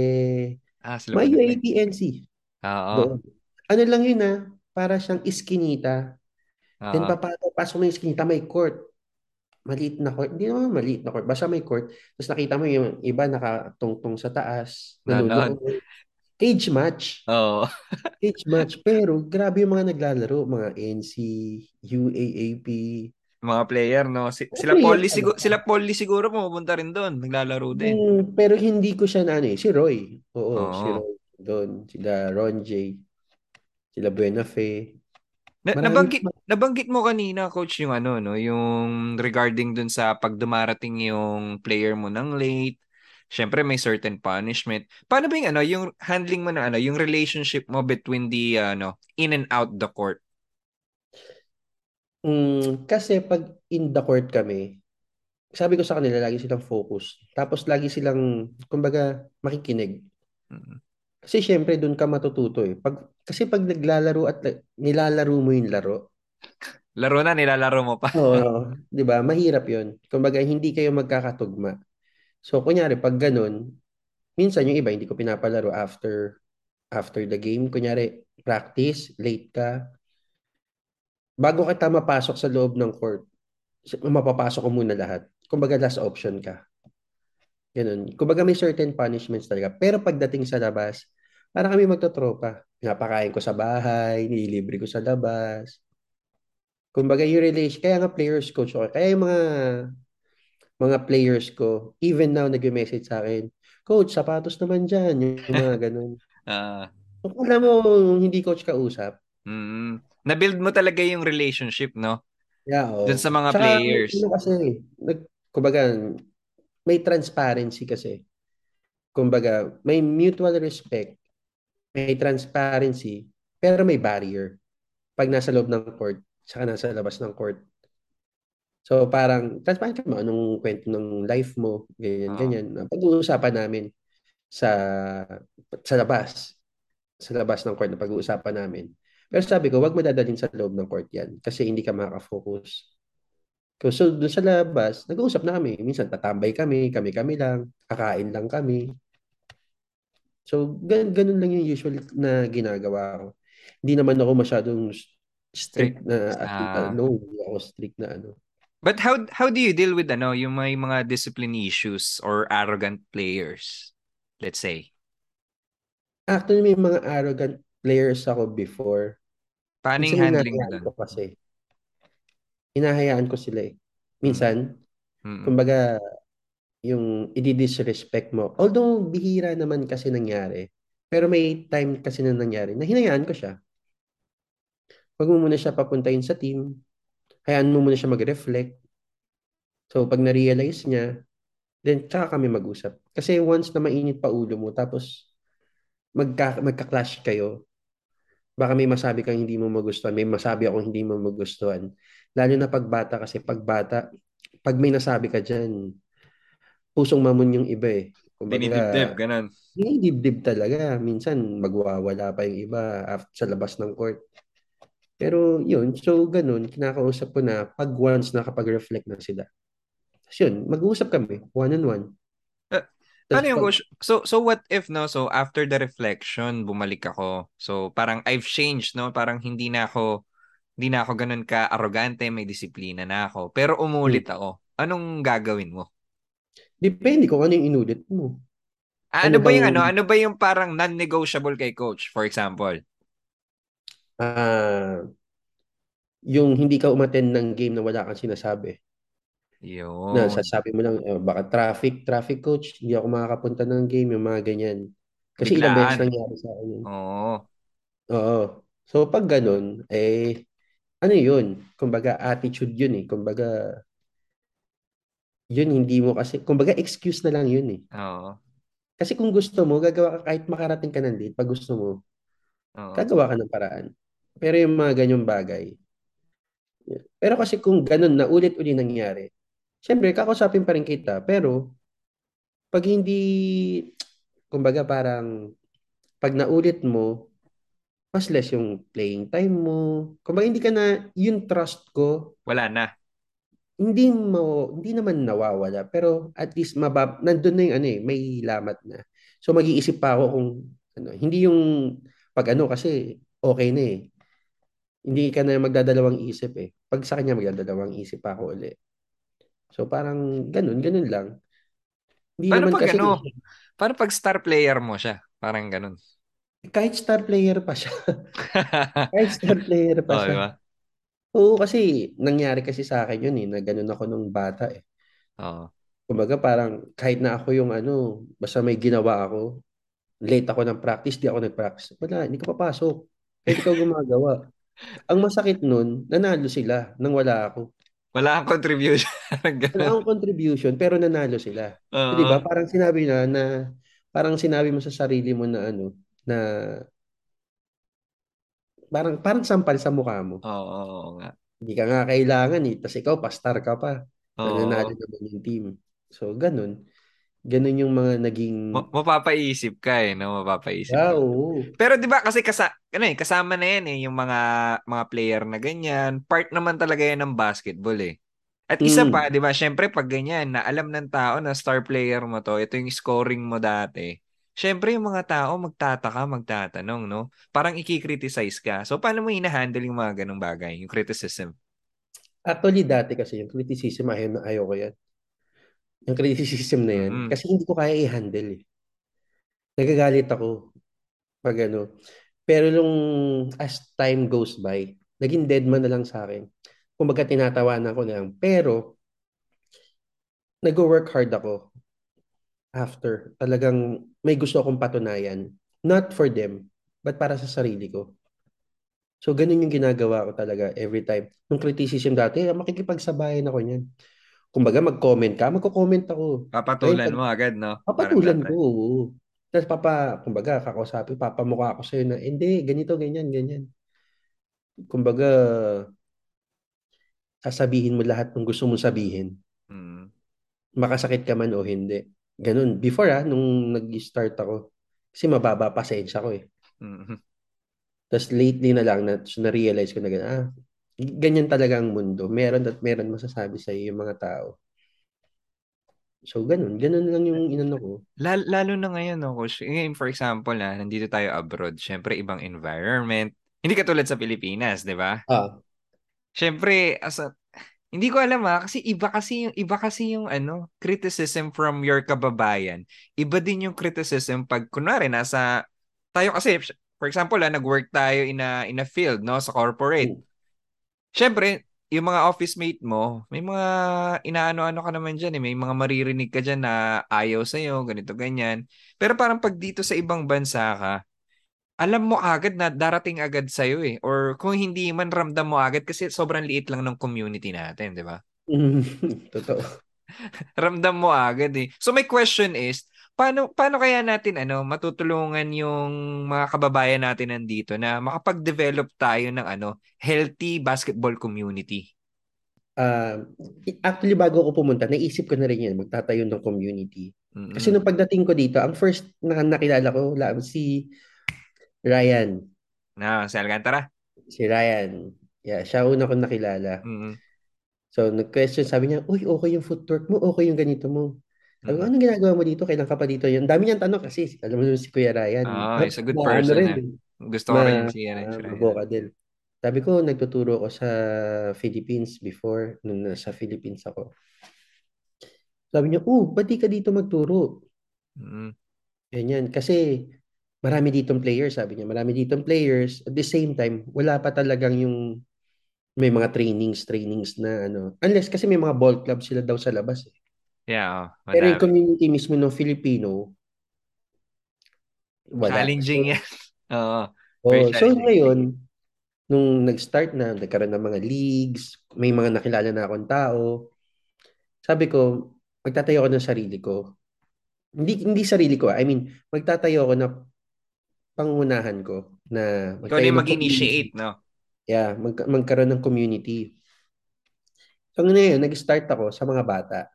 [SPEAKER 1] Ah, sila
[SPEAKER 2] May UAPNC.
[SPEAKER 1] Oo.
[SPEAKER 2] Ano lang yun ah, para siyang iskinita. Oo. Then papasok, pasok mo yung iskinita, may court. Maliit na court. Hindi naman maliit na court. Basta may court. Tapos nakita mo yung iba nakatungtong sa taas. Nanonood. Cage match.
[SPEAKER 1] Oo.
[SPEAKER 2] Cage match. Pero grabe yung mga naglalaro. Mga NC, UAAP.
[SPEAKER 1] Mga player, no? Si, sila Paul siguro, sila Paul siguro pumunta rin doon, naglalaro din.
[SPEAKER 2] Hmm, pero hindi ko siya na ano eh. Si Roy. Oo, Oo. si Roy doon. Sila Ron J. Sila Buenafe.
[SPEAKER 1] Na, nabanggit nabanggit mo kanina coach yung ano no, yung regarding dun sa pag dumarating yung player mo ng late. Syempre may certain punishment. Paano ba yung ano, yung handling mo na ano, yung relationship mo between the ano, in and out the court?
[SPEAKER 2] Mm, kasi pag in the court kami, sabi ko sa kanila, lagi silang focus. Tapos lagi silang, kumbaga, makikinig. Kasi syempre, doon ka matututo eh. Pag, kasi pag naglalaro at nilalaro mo yung laro.
[SPEAKER 1] Laro na, nilalaro mo pa.
[SPEAKER 2] Oo, di ba? Mahirap yon Kumbaga, hindi kayo magkakatugma. So, kunyari, pag ganun, minsan yung iba, hindi ko pinapalaro after after the game. Kunyari, practice, late ka, bago kita mapasok sa loob ng court, mapapasok ko muna lahat. Kumbaga last option ka. Ganun. Kumbaga may certain punishments talaga. Pero pagdating sa labas, para kami magtotropa. Pinapakain ko sa bahay, nililibre ko sa labas. Kumbaga yung relation, kaya nga players coach ako. Kaya yung mga mga players ko, even now nag-message sa akin, Coach, sapatos naman dyan. Yung mga ganun.
[SPEAKER 1] uh,
[SPEAKER 2] Kung alam mo, hindi coach ka usap,
[SPEAKER 1] mm, na-build mo talaga yung relationship, no?
[SPEAKER 2] Yeah, oh.
[SPEAKER 1] Dun sa mga Tsaka, players.
[SPEAKER 2] Ano kasi, nag, kumbaga, may transparency kasi. Kumbaga, may mutual respect, may transparency, pero may barrier. Pag nasa loob ng court, saka nasa labas ng court. So parang transparent ka mo anong kwento ng life mo, ganyan, oh. ganyan. Pag-uusapan namin sa sa labas. Sa labas ng court na pag-uusapan namin. Pero sabi ko, wag mo dadalhin sa loob ng court yan kasi hindi ka makaka-focus. So, doon sa labas, nag-uusap na kami. Minsan, tatambay kami, kami-kami lang, kakain lang kami. So, gan ganun lang yung usual na ginagawa ko. Hindi naman ako masyadong strict na, uh, no, hindi ako strict na ano.
[SPEAKER 1] But how how do you deal with ano, yung may mga discipline issues or arrogant players? Let's say.
[SPEAKER 2] Actually, may mga arrogant players ako before.
[SPEAKER 1] Paano yung handling mo doon?
[SPEAKER 2] Ko kasi. Hinahayaan ko sila eh. Minsan, mm-hmm. kumbaga, yung i-disrespect mo. Although, bihira naman kasi nangyari. Pero may time kasi na nangyari na hinayaan ko siya. Huwag mo muna siya papuntahin sa team hayaan mo muna siya mag-reflect. So, pag na-realize niya, then tsaka kami mag-usap. Kasi once na mainit pa ulo mo, tapos magka, magka-clash kayo, baka may masabi kang hindi mo magustuhan, may masabi ako hindi mo magustuhan. Lalo na pagbata kasi pagbata, pag may nasabi ka dyan, pusong mamon yung iba eh.
[SPEAKER 1] Kumbaga, Dinidibdib, ganun.
[SPEAKER 2] Dinidibdib talaga. Minsan, magwawala pa yung iba after, sa labas ng court. Pero yun, so ganun, kinakausap ko na pag once nakapag-reflect na sila. Tapos yun, mag-uusap kami, one-on-one.
[SPEAKER 1] Ano yung So, so what if, no? So, after the reflection, bumalik ako. So, parang I've changed, no? Parang hindi na ako, hindi na ako ganun ka-arrogante, may disiplina na ako. Pero umulit hmm. ako. Anong gagawin mo?
[SPEAKER 2] Depende kung ano yung inulit mo.
[SPEAKER 1] Ah, ano, ano ba yung ano? Ano ba yung parang non-negotiable kay coach, for example?
[SPEAKER 2] uh, yung hindi ka umattend ng game na wala kang sinasabi.
[SPEAKER 1] Yun.
[SPEAKER 2] Na sasabi mo lang, eh, baka traffic, traffic coach, hindi ako makakapunta ng game, yung mga ganyan. Kasi Biglaan. ilang beses nangyari sa akin yun.
[SPEAKER 1] Oo.
[SPEAKER 2] Oo. So, pag ganun, eh, ano yun? Kumbaga, attitude yun eh. Kumbaga, yun hindi mo kasi, kumbaga, excuse na lang yun eh.
[SPEAKER 1] Oo.
[SPEAKER 2] Kasi kung gusto mo, gagawa ka kahit makarating ka ng date, pag gusto mo, Oo. gagawa ka ng paraan. Pero yung mga ganyang bagay. Pero kasi kung ganun na ulit-uli nangyari, syempre, kakausapin pa rin kita. Pero, pag hindi, kumbaga parang, pag naulit mo, mas less yung playing time mo. Kumbaga hindi ka na, yung trust ko.
[SPEAKER 1] Wala na.
[SPEAKER 2] Hindi mo, hindi naman nawawala. Pero at least, mabab, nandun na yung ano eh, may lamat na. So mag-iisip pa ako kung, ano, hindi yung, pag ano kasi, okay na eh hindi ka na magdadalawang isip eh. Pag sa kanya magdadalawang isip ako uli. So parang ganun, ganun lang.
[SPEAKER 1] Hindi Paano naman pag kasi ano? Paano pag star player mo siya? Parang ganun.
[SPEAKER 2] Kahit star player pa siya. Kahit star player pa oh, siya. Diba? Oo, kasi nangyari kasi sa akin yun eh, na ganun ako nung bata eh.
[SPEAKER 1] Oo.
[SPEAKER 2] Kumbaga parang kahit na ako yung ano, basta may ginawa ako, late ako ng practice, di ako nag-practice. Wala, hindi ka papasok. Kahit ikaw gumagawa. Ang masakit nun, nanalo sila nang wala ako.
[SPEAKER 1] Wala kang contribution.
[SPEAKER 2] wala akong contribution, pero nanalo sila. Uh-huh. Di ba? Parang sinabi na, na, parang sinabi mo sa sarili mo na ano, na parang parang sampal sa mukha mo.
[SPEAKER 1] Oo, oo, oo nga.
[SPEAKER 2] Hindi ka nga kailangan eh. Tapos ikaw, pastar ka pa. Oo. Nananalo naman yung team. So, ganun. Ganun yung mga naging...
[SPEAKER 1] Ma- mapapaisip ka eh, no? Mapapaisip
[SPEAKER 2] yeah, Oo.
[SPEAKER 1] Pero di ba kasi kasa, ano eh, kasama na yan eh, yung mga mga player na ganyan. Part naman talaga yan ng basketball eh. At isa mm. pa, di ba, syempre pag ganyan, na alam ng tao na star player mo to, ito yung scoring mo dati. Syempre yung mga tao magtataka, magtatanong, no? Parang iki-criticize ka. So paano mo hinahandle yung mga ganong bagay, yung criticism?
[SPEAKER 2] Actually, dati kasi yung criticism, ayaw na ayaw ko yan. Yung criticism na yan. Mm. Kasi hindi ko kaya i-handle eh. Nagagalit ako pag ano. Pero nung as time goes by, naging dead man na lang sa akin. Kumbaga tinatawanan ko na lang. Pero, nag-work hard ako after. Talagang may gusto akong patunayan. Not for them, but para sa sarili ko. So, ganun yung ginagawa ko talaga every time. Nung criticism dati, makikipagsabayan ako niyan kumbaga mag-comment ka, magko-comment ako.
[SPEAKER 1] Papatulan Ay, mo agad, no?
[SPEAKER 2] Papatulan ko. Tapos papa, kumbaga, kakausapin, papamukha ako sa'yo na, hindi, ganito, ganyan, ganyan. Kumbaga, sasabihin mo lahat ng gusto mong sabihin.
[SPEAKER 1] Mm.
[SPEAKER 2] Makasakit ka man o hindi. Ganun. Before ah, nung nag-start ako, kasi mababa pasensya ko eh.
[SPEAKER 1] Mm-hmm.
[SPEAKER 2] Tapos lately na lang, na, na-realize ko na gano'n, ah, ganyan talaga ang mundo. Meron at meron masasabi sa iyo yung mga tao. So, ganun. Ganun lang yung inano ko.
[SPEAKER 1] Lalo, lalo na ngayon, no, coach. Ngayon, for example, na nandito tayo abroad, syempre, ibang environment. Hindi katulad sa Pilipinas, di ba?
[SPEAKER 2] Ah.
[SPEAKER 1] Syempre, as a, hindi ko alam ha, kasi iba kasi yung iba kasi yung ano, criticism from your kababayan. Iba din yung criticism pag kunwari nasa tayo kasi for example, ah, nag-work tayo in a in a field, no, sa corporate. Hmm. Syempre, yung mga office mate mo, may mga inaano-ano ka naman dyan eh. May mga maririnig ka dyan na ayaw sa'yo, ganito, ganyan. Pero parang pag dito sa ibang bansa ka, alam mo agad na darating agad sa'yo eh. Or kung hindi man ramdam mo agad kasi sobrang liit lang ng community natin, di ba?
[SPEAKER 2] Totoo.
[SPEAKER 1] ramdam mo agad eh. So my question is, paano paano kaya natin ano matutulungan yung mga kababayan natin nandito na makapag-develop tayo ng ano healthy basketball community?
[SPEAKER 2] Uh, actually bago ako pumunta, naisip ko na rin yan magtatayo ng community. Mm-hmm. Kasi nung pagdating ko dito, ang first na nakilala ko lang si Ryan.
[SPEAKER 1] Na, si Alcantara?
[SPEAKER 2] Si Ryan. Yeah, siya una ko nakilala.
[SPEAKER 1] Mm-hmm.
[SPEAKER 2] So, nag-question, sabi niya, uy, okay yung footwork mo, okay yung ganito mo. Sabi ko, anong ginagawa mo dito? Kailan ka pa dito? Yung dami niyang tanong kasi, alam mo si Kuya Ryan.
[SPEAKER 1] Oh, he's a good person. Ano rin, eh. Gusto ko rin si,
[SPEAKER 2] Ryan. din. Sabi ko, nagtuturo ako sa Philippines before, nung nasa Philippines ako. Sabi niya, oh, ba't di ka dito magturo?
[SPEAKER 1] Mm.
[SPEAKER 2] Ganyan. Kasi, marami ditong players, sabi niya. Marami ditong players. At the same time, wala pa talagang yung may mga trainings, trainings na ano. Unless kasi may mga ball club sila daw sa labas eh.
[SPEAKER 1] Yeah.
[SPEAKER 2] Oh, Pero yung community mismo ng Filipino,
[SPEAKER 1] wala. Challenging yan. Oo.
[SPEAKER 2] Oh, so ngayon, nung nag-start na, nagkaroon ng mga leagues, may mga nakilala na akong tao, sabi ko, magtatayo ako ng sarili ko. Hindi hindi sarili ko, I mean, magtatayo ako na pangunahan ko na
[SPEAKER 1] Ikaw na mag-initiate, no?
[SPEAKER 2] Yeah, mag magkaroon ng community. So ngayon, nag-start ako sa mga bata.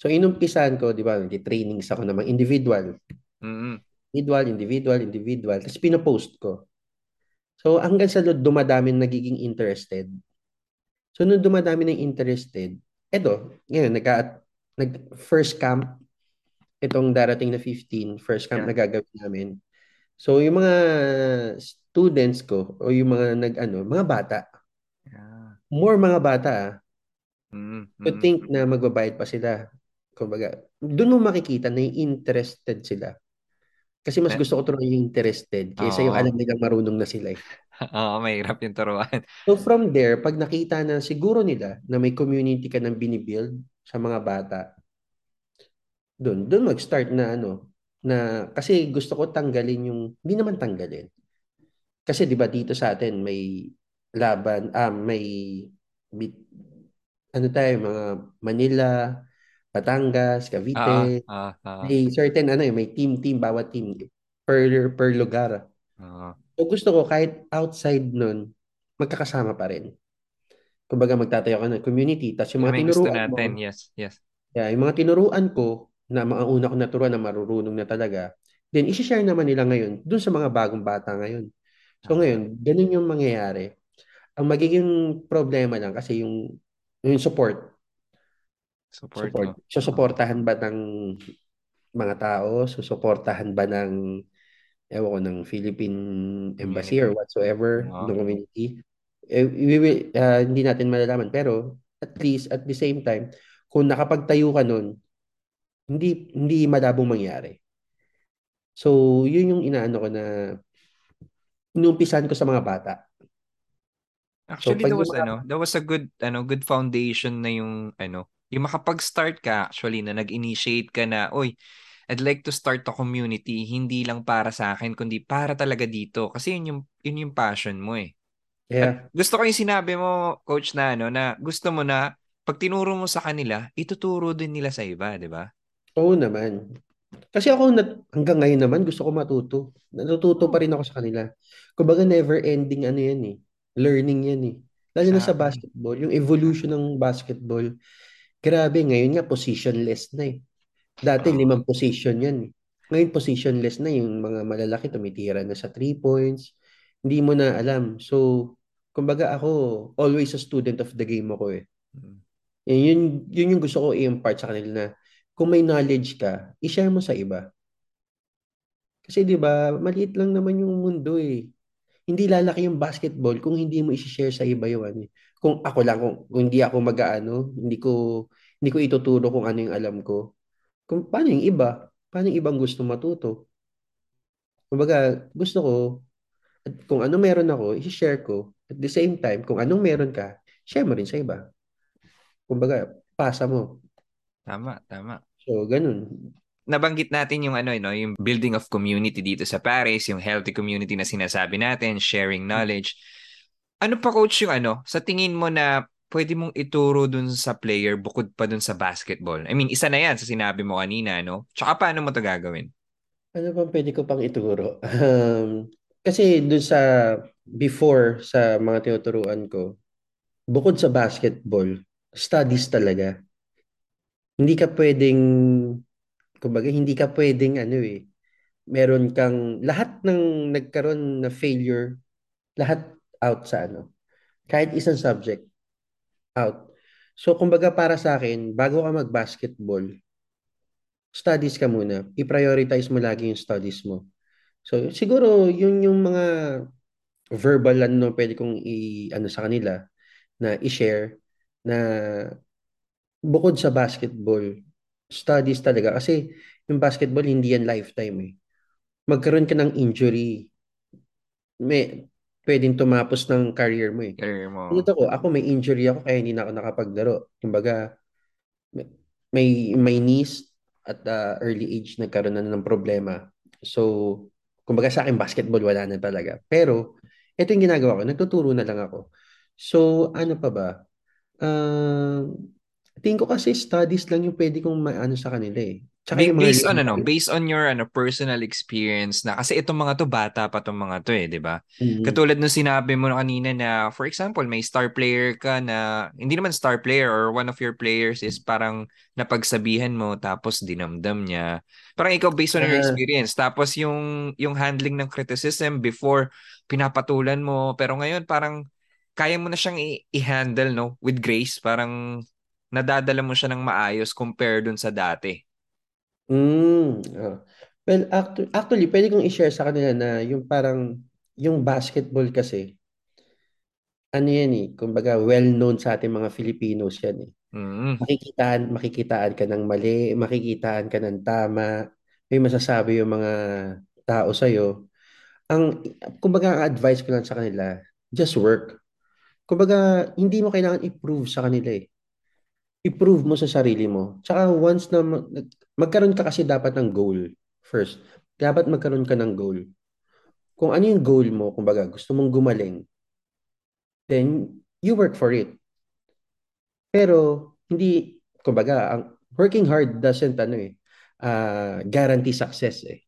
[SPEAKER 2] So inumpisan ko, di ba, nag-trainings ako ng mga individual.
[SPEAKER 1] Mm-hmm.
[SPEAKER 2] Individual, individual, individual. Tapos pinopost ko. So hanggang sa dumadami nagiging interested. So nung dumadami ng interested, eto, ngayon, nagka, nag, first camp, itong darating na 15, first camp yeah. na gagawin namin. So yung mga students ko, o yung mga nag, ano, mga bata.
[SPEAKER 1] Yeah.
[SPEAKER 2] More mga bata,
[SPEAKER 1] mm-hmm.
[SPEAKER 2] to think na magbabayad pa sila kumbaga, doon mo makikita na interested sila. Kasi mas gusto ko turuan yung interested kaysa yung alam nilang marunong na sila eh.
[SPEAKER 1] Oo, mahirap yung turuan.
[SPEAKER 2] So from there, pag nakita na siguro nila na may community ka nang binibuild sa mga bata, doon, doon mag-start na ano, na kasi gusto ko tanggalin yung, hindi naman tanggalin. Kasi 'di ba dito sa atin may laban, ah, may ano tayo, mga Manila, Batangas, Cavite.
[SPEAKER 1] Ah, ah, ah.
[SPEAKER 2] May certain ano eh, may team-team, bawat team per, per lugar.
[SPEAKER 1] Ah.
[SPEAKER 2] So gusto ko kahit outside nun, magkakasama pa rin. Kumbaga magtatayo ka ng community. Tapos yung mga
[SPEAKER 1] may
[SPEAKER 2] tinuruan
[SPEAKER 1] natin.
[SPEAKER 2] mo.
[SPEAKER 1] Yes, yes.
[SPEAKER 2] Yeah, yung mga tinuruan ko na mga una ko naturuan na marurunong na talaga, then isi-share naman nila ngayon dun sa mga bagong bata ngayon. So ngayon, ganun yung mangyayari. Ang magiging problema lang kasi yung yung support
[SPEAKER 1] Support.
[SPEAKER 2] Support. So, suportahan ba ng mga tao? Susuportahan ba ng ewan ko, ng Philippine Embassy community. or whatsoever wow. ng community? Eh, we will, uh, hindi natin malalaman. Pero at least, at the same time, kung nakapagtayo ka nun, hindi, hindi malabong mangyari. So, yun yung inaano ko na inumpisan ko sa mga bata.
[SPEAKER 1] Actually, so, that was mga... ano, that was a good ano, good foundation na yung ano, yung makapag-start ka actually na nag-initiate ka na, oy, I'd like to start a community hindi lang para sa akin kundi para talaga dito kasi yun yung yun yung passion mo eh.
[SPEAKER 2] Yeah.
[SPEAKER 1] At gusto ko yung sinabi mo coach na ano na gusto mo na pag tinuro mo sa kanila, ituturo din nila sa iba, di ba?
[SPEAKER 2] Oo naman. Kasi ako nat- hanggang ngayon naman gusto ko matuto. Natututo pa rin ako sa kanila. Kumbaga never ending ano yan eh. Learning yan eh. Lalo na sa basketball, yung evolution ng basketball Grabe, ngayon nga positionless na eh. Dati oh. limang position yan eh. Ngayon positionless na yung mga malalaki tumitira na sa three points. Hindi mo na alam. So, kumbaga ako, always a student of the game ako eh. Mm. Yun, yun yung gusto ko i-impart sa kanila na kung may knowledge ka, i-share mo sa iba. Kasi 'di ba, maliit lang naman yung mundo eh. Hindi lalaki yung basketball kung hindi mo i-share sa iba. Eh. Kung ako lang kung, kung hindi ako mag-aano, hindi ko hindi ko ituturo kung ano yung alam ko. Kung paano yung iba? Paano yung ibang gusto matuto? Kumbaga, gusto ko at kung ano meron ako, i-share ko. At the same time, kung anong meron ka, share mo rin sa iba. Kumbaga, pasa mo.
[SPEAKER 1] Tama, tama.
[SPEAKER 2] So, ganun.
[SPEAKER 1] Nabanggit natin yung ano, no, yung building of community dito sa Paris, yung healthy community na sinasabi natin, sharing knowledge. Ano pa coach yung ano, sa tingin mo na pwede mong ituro dun sa player bukod pa dun sa basketball? I mean, isa na yan sa sinabi mo kanina, no? Tsaka paano mo to gagawin?
[SPEAKER 2] Ano bang pwede ko pang ituro? Um, kasi dun sa before sa mga tinuturuan ko, bukod sa basketball, studies talaga. Hindi ka pwedeng, kumbaga, hindi ka pwedeng ano eh, meron kang, lahat ng nagkaroon na failure, lahat out sa ano. Kahit isang subject, out. So, kumbaga para sa akin, bago ka mag-basketball, studies ka muna. I-prioritize mo lagi yung studies mo. So, siguro, yun yung mga verbal ano pwede kong i ano sa kanila na i-share na bukod sa basketball studies talaga kasi yung basketball hindi yan lifetime eh. Magkaroon ka ng injury may pwedeng tumapos ng career mo eh.
[SPEAKER 1] Career mo.
[SPEAKER 2] Dito ko, ako may injury ako kaya hindi na ako nakapaglaro. Kumbaga may may knees at uh, early age nagkaroon na ng problema. So Kumbaga sa akin, basketball wala na talaga. Pero, ito yung ginagawa ko. Nagtuturo na lang ako. So, ano pa ba? Uh, tingin ko kasi studies lang yung pwede kong maano sa kanila eh.
[SPEAKER 1] Tsaka yung based on ano, based on your ano personal experience na kasi itong mga to bata pa tong mga to eh, 'di ba? Mm-hmm. Katulad nung sinabi mo kanina na for example, may star player ka na hindi naman star player or one of your players is parang napagsabihan mo tapos dinamdam niya. Parang ikaw based on uh, your experience tapos yung yung handling ng criticism before pinapatulan mo pero ngayon parang kaya mo na siyang i- i-handle no with grace, parang nadadala mo siya ng maayos compare dun sa dati.
[SPEAKER 2] Mm, ah. Well, actu actually, pwede kong i-share sa kanila na yung parang, yung basketball kasi, ano yan eh, kumbaga well-known sa ating mga Filipinos yan eh.
[SPEAKER 1] Mm.
[SPEAKER 2] Makikitaan, makikitaan ka ng mali, makikitaan ka ng tama, may masasabi yung mga tao sa'yo. Ang, kumbaga, ang advice ko lang sa kanila, just work. Kumbaga, hindi mo kailangan i-prove sa kanila eh i-prove mo sa sarili mo. Tsaka once na magkaroon ka kasi dapat ng goal first. Dapat magkaroon ka ng goal. Kung ano yung goal mo, kumbaga gusto mong gumaling, then you work for it. Pero hindi, kumbaga, ang working hard doesn't ano eh, uh, guarantee success eh.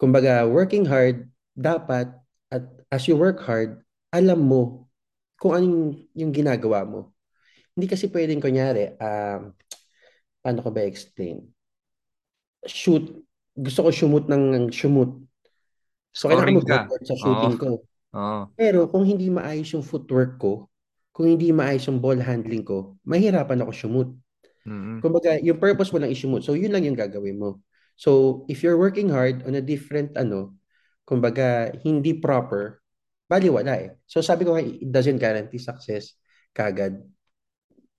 [SPEAKER 2] Kumbaga, working hard, dapat, at as you work hard, alam mo kung anong yung ginagawa mo. Hindi kasi pwedeng kunyari, um, paano ko ba explain? Shoot, gusto ko shumut ng shumut. So, kailangan ko mag sa shooting oh. ko.
[SPEAKER 1] Oh.
[SPEAKER 2] Pero kung hindi maayos yung footwork ko, kung hindi maayos yung ball handling ko, mahirapan ako shumut.
[SPEAKER 1] Mm-hmm.
[SPEAKER 2] Kumbaga, yung purpose mo lang i-shumut. So, yun lang yung gagawin mo. So, if you're working hard on a different, ano, kumbaga, hindi proper, bali wala eh. So, sabi ko nga, it doesn't guarantee success kagad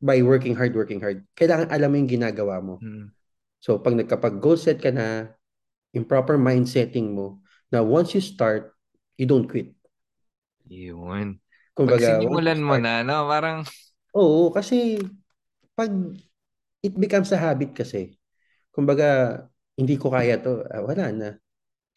[SPEAKER 2] by working hard, working hard, kailangan alam mo yung ginagawa mo.
[SPEAKER 1] Hmm.
[SPEAKER 2] So, pag nagkapag goal set ka na, yung proper mind setting mo, na once you start, you don't quit.
[SPEAKER 1] Yun. Kumbaga, pag sinimulan mo na, no? Parang...
[SPEAKER 2] Oo, kasi pag it becomes a habit kasi, kumbaga, hindi ko kaya to, ah, wala na.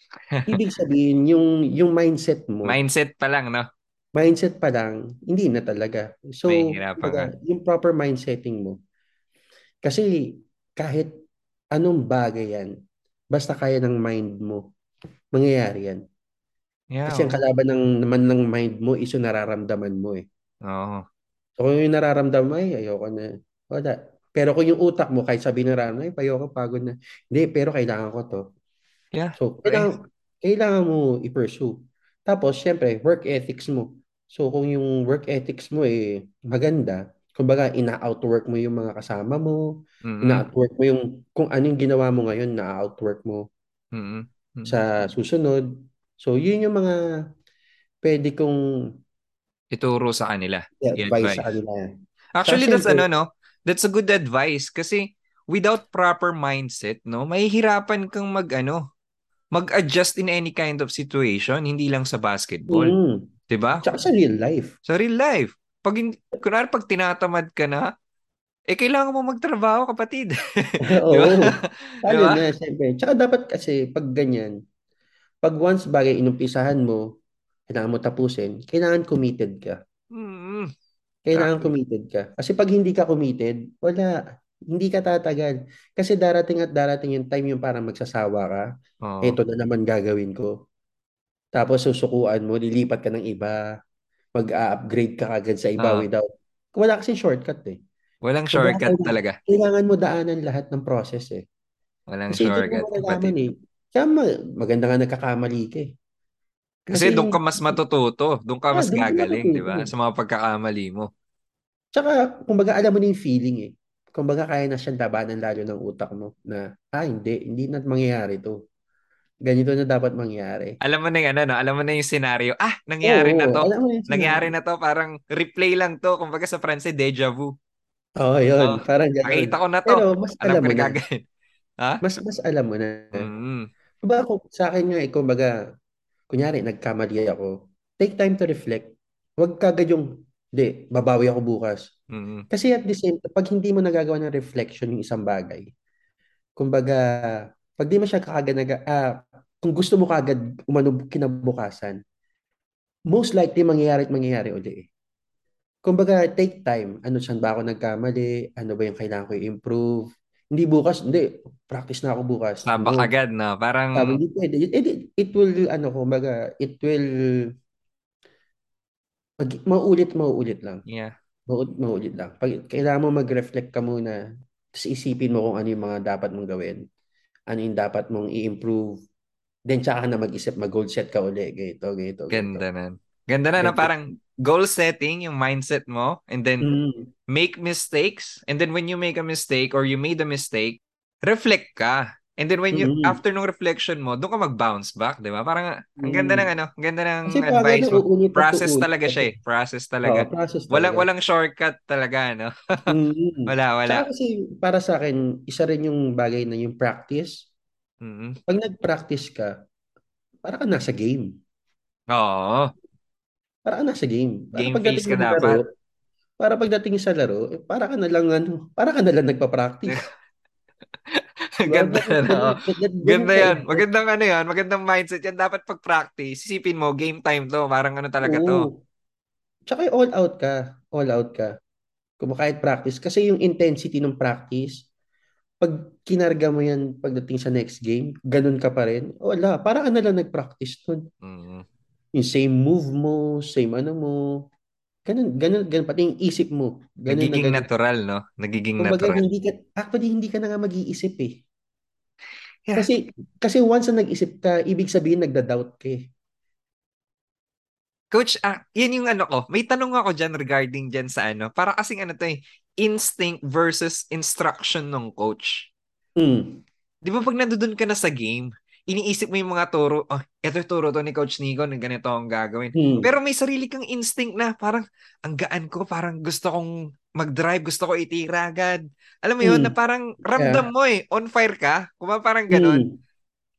[SPEAKER 2] Ibig sabihin, yung, yung mindset mo.
[SPEAKER 1] Mindset pa lang, no?
[SPEAKER 2] Mindset pa lang, hindi na talaga. So, kumbaga, yung proper mindsetting mo. Kasi kahit anong bagay yan, basta kaya ng mind mo, mangyayari yan.
[SPEAKER 1] Yeah,
[SPEAKER 2] Kasi ang kalaban ng, naman ng mind mo is yung nararamdaman mo eh.
[SPEAKER 1] Oo.
[SPEAKER 2] So kung yung nararamdaman mo, ay, ayoko na. Wala. Pero kung yung utak mo, kahit sabi na ram, ay, payoko, pagod na. Hindi, pero kailangan ko to.
[SPEAKER 1] Yeah.
[SPEAKER 2] So, kailangan, kailangan mo i-pursue. Tapos, syempre, work ethics mo. So kung yung work ethics mo eh maganda, kumbaga ina-outwork mo yung mga kasama mo, mm-hmm. ina-outwork mo yung kung ano yung ginawa mo ngayon, na-outwork mo mm-hmm. Mm-hmm. sa susunod. So yun yung mga pwede kong
[SPEAKER 1] ituro sa kanila.
[SPEAKER 2] I-advise sa kanila.
[SPEAKER 1] Actually, that's ano, no? That's a good advice kasi without proper mindset, no, mahihirapan kang mag, ano, mag-adjust in any kind of situation, hindi lang sa basketball. Mm. 'Di ba?
[SPEAKER 2] Tsaka sa real life.
[SPEAKER 1] Sa real life. Pag kunwari pag tinatamad ka na, eh kailangan mo magtrabaho, kapatid.
[SPEAKER 2] Oo. diba? diba? na, siyempre. Tsaka dapat kasi pag ganyan, pag once bagay inumpisahan mo, kailangan mo tapusin, kailangan committed ka. Mm-hmm. Kailangan exactly. committed ka. Kasi pag hindi ka committed, wala. Hindi ka tatagal. Kasi darating at darating yung time yung parang magsasawa ka. Oh. Ito na naman gagawin ko. Tapos susukuan mo, lilipat ka ng iba, mag-upgrade ka agad sa iba oh. without... Wala kasi shortcut eh.
[SPEAKER 1] Walang shortcut kailangan, talaga.
[SPEAKER 2] Kailangan mo daanan lahat ng process eh.
[SPEAKER 1] Walang kasi shortcut. Kasi
[SPEAKER 2] eh. Kaya maganda nga nagkakamali ka eh.
[SPEAKER 1] Kasi, kasi doon ka mas matututo, doon ka ah, mas gagaling, di ba? Sa mga pagkakamali mo.
[SPEAKER 2] Tsaka, kumbaga, alam mo na yung feeling eh. Kumbaga, kaya na siyang labanan lalo ng utak mo na, ah, hindi, hindi na mangyayari to ganito na dapat mangyari.
[SPEAKER 1] Alam mo na yung ano, no? alam mo na yung scenario. Ah, nangyari Oo, na to. Nangyari na to, parang replay lang to. Kumbaga sa France, deja vu.
[SPEAKER 2] Oo, oh, yun. Oh, parang ganun.
[SPEAKER 1] Nakita ko na to.
[SPEAKER 2] Pero mas alam, alam mo na. ha? Mas, mas alam mo na. Mm-hmm. Diba ako, sa akin nga, ikaw, baga, kunyari, nagkamali ako. Take time to reflect. Huwag kagad yung, hindi, babawi ako bukas. Mm-hmm. Kasi at the same, pag hindi mo nagagawa ng reflection yung isang bagay, kumbaga, pag di mo siya kagad nag, ah, kung gusto mo kagad umano kinabukasan, most likely mangyayari at mangyayari uli eh. Kumbaga, take time. Ano saan ba ako nagkamali? Ano ba yung kailangan ko i-improve? Hindi bukas, hindi. Practice na ako bukas.
[SPEAKER 1] Sabak no. agad, no? Parang...
[SPEAKER 2] Sabi, hindi pwede. It, it, it will, ano, kumbaga, it will mag, maulit, mauulit lang.
[SPEAKER 1] Yeah.
[SPEAKER 2] Mauulit, mauulit lang. Pag, kailangan mo mag-reflect ka muna, tapos isipin mo kung ano yung mga dapat mong gawin. Ano yung dapat mong i-improve Then tsaka na mag-isip, mag-goal set ka uli. Ganito, ganito,
[SPEAKER 1] Ganda na. Ganda na na parang goal setting yung mindset mo and then mm. make mistakes and then when you make a mistake or you made a mistake, reflect ka. And then when you mm. after nung reflection mo, doon ka mag-bounce back, 'di ba? Parang ang ganda mm. ng ano, ang ganda ng Kasi advice mo. Process talaga siya eh. Process talaga. Oh, process talaga. Walang walang shortcut talaga, no? mm. wala, wala.
[SPEAKER 2] Saka kasi para sa akin, isa rin yung bagay na yung practice
[SPEAKER 1] Mm-hmm.
[SPEAKER 2] Pag nag-practice ka, para ka nasa game.
[SPEAKER 1] Oo.
[SPEAKER 2] Para ka nasa game.
[SPEAKER 1] Para game face ka dapat. Laro,
[SPEAKER 2] para pagdating sa laro, eh, para ka na lang ano, para ka na lang nagpa-practice.
[SPEAKER 1] Ganda na. Ganda yan. Magandang ano yan. Magandang mindset yan. Dapat pag-practice. Isipin mo, game time to. Parang ano talaga Oo. to.
[SPEAKER 2] Tsaka all out ka. All out ka. Kung kahit practice. Kasi yung intensity ng practice, pag kinarga mo yan pagdating sa next game, ganun ka pa rin, wala, para ka na lang nag-practice nun.
[SPEAKER 1] Mm-hmm.
[SPEAKER 2] Yung same move mo, same ano mo, ganun, ganun, ganun, pati yung isip mo. Ganun
[SPEAKER 1] Nagiging na ganun. natural, no? Nagiging Kumbaga, natural.
[SPEAKER 2] Hindi ka, actually, hindi ka na nga mag-iisip eh. Yeah. Kasi, kasi once na nag-isip ka, ibig sabihin nagda-doubt ka eh.
[SPEAKER 1] Coach, ah, yan yung ano ko. May tanong ako dyan regarding dyan sa ano. Para kasing ano to eh, instinct versus instruction ng coach.
[SPEAKER 2] Mm.
[SPEAKER 1] Di ba pag nandoon ka na sa game, iniisip mo yung mga turo, oh, eto yung turo to ni Coach Nico, ganito ang gagawin. Mm. Pero may sarili kang instinct na parang, ang gaan ko, parang gusto kong mag-drive, gusto ko itira agad. Alam mo yun, mm. na parang ramdam yeah. mo eh, on fire ka, kuma parang ganon. Mm.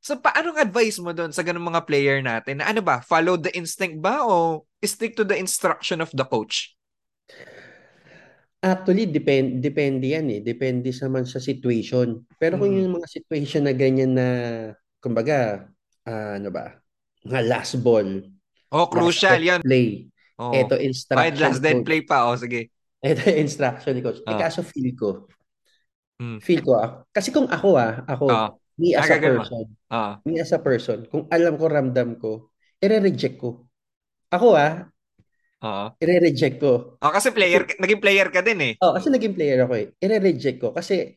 [SPEAKER 1] So, paanong advice mo doon sa ganung mga player natin? Na ano ba, follow the instinct ba o stick to the instruction of the coach?
[SPEAKER 2] Actually, depend, depende yan eh. Depende sa man sa situation. Pero kung hmm. yung mga situation na ganyan na, kumbaga, uh, ano ba, mga last ball.
[SPEAKER 1] Oh, crucial yan.
[SPEAKER 2] Play. Oh. Ito instruction.
[SPEAKER 1] Kahit last dead play pa. Oh, sige.
[SPEAKER 2] Ito instruction ni coach. Oh. Eh, kaso feel ko.
[SPEAKER 1] Hmm.
[SPEAKER 2] Feel ko. Ah, kasi kung ako ah, ako, oh Me as a person.
[SPEAKER 1] Ah.
[SPEAKER 2] Me as a person. Kung alam ko, ramdam ko, i-reject ko. Ako ah,
[SPEAKER 1] Oo.
[SPEAKER 2] i-reject ko.
[SPEAKER 1] Oh, kasi player, naging player ka din eh.
[SPEAKER 2] Oh, kasi naging player ako eh. I-reject ko kasi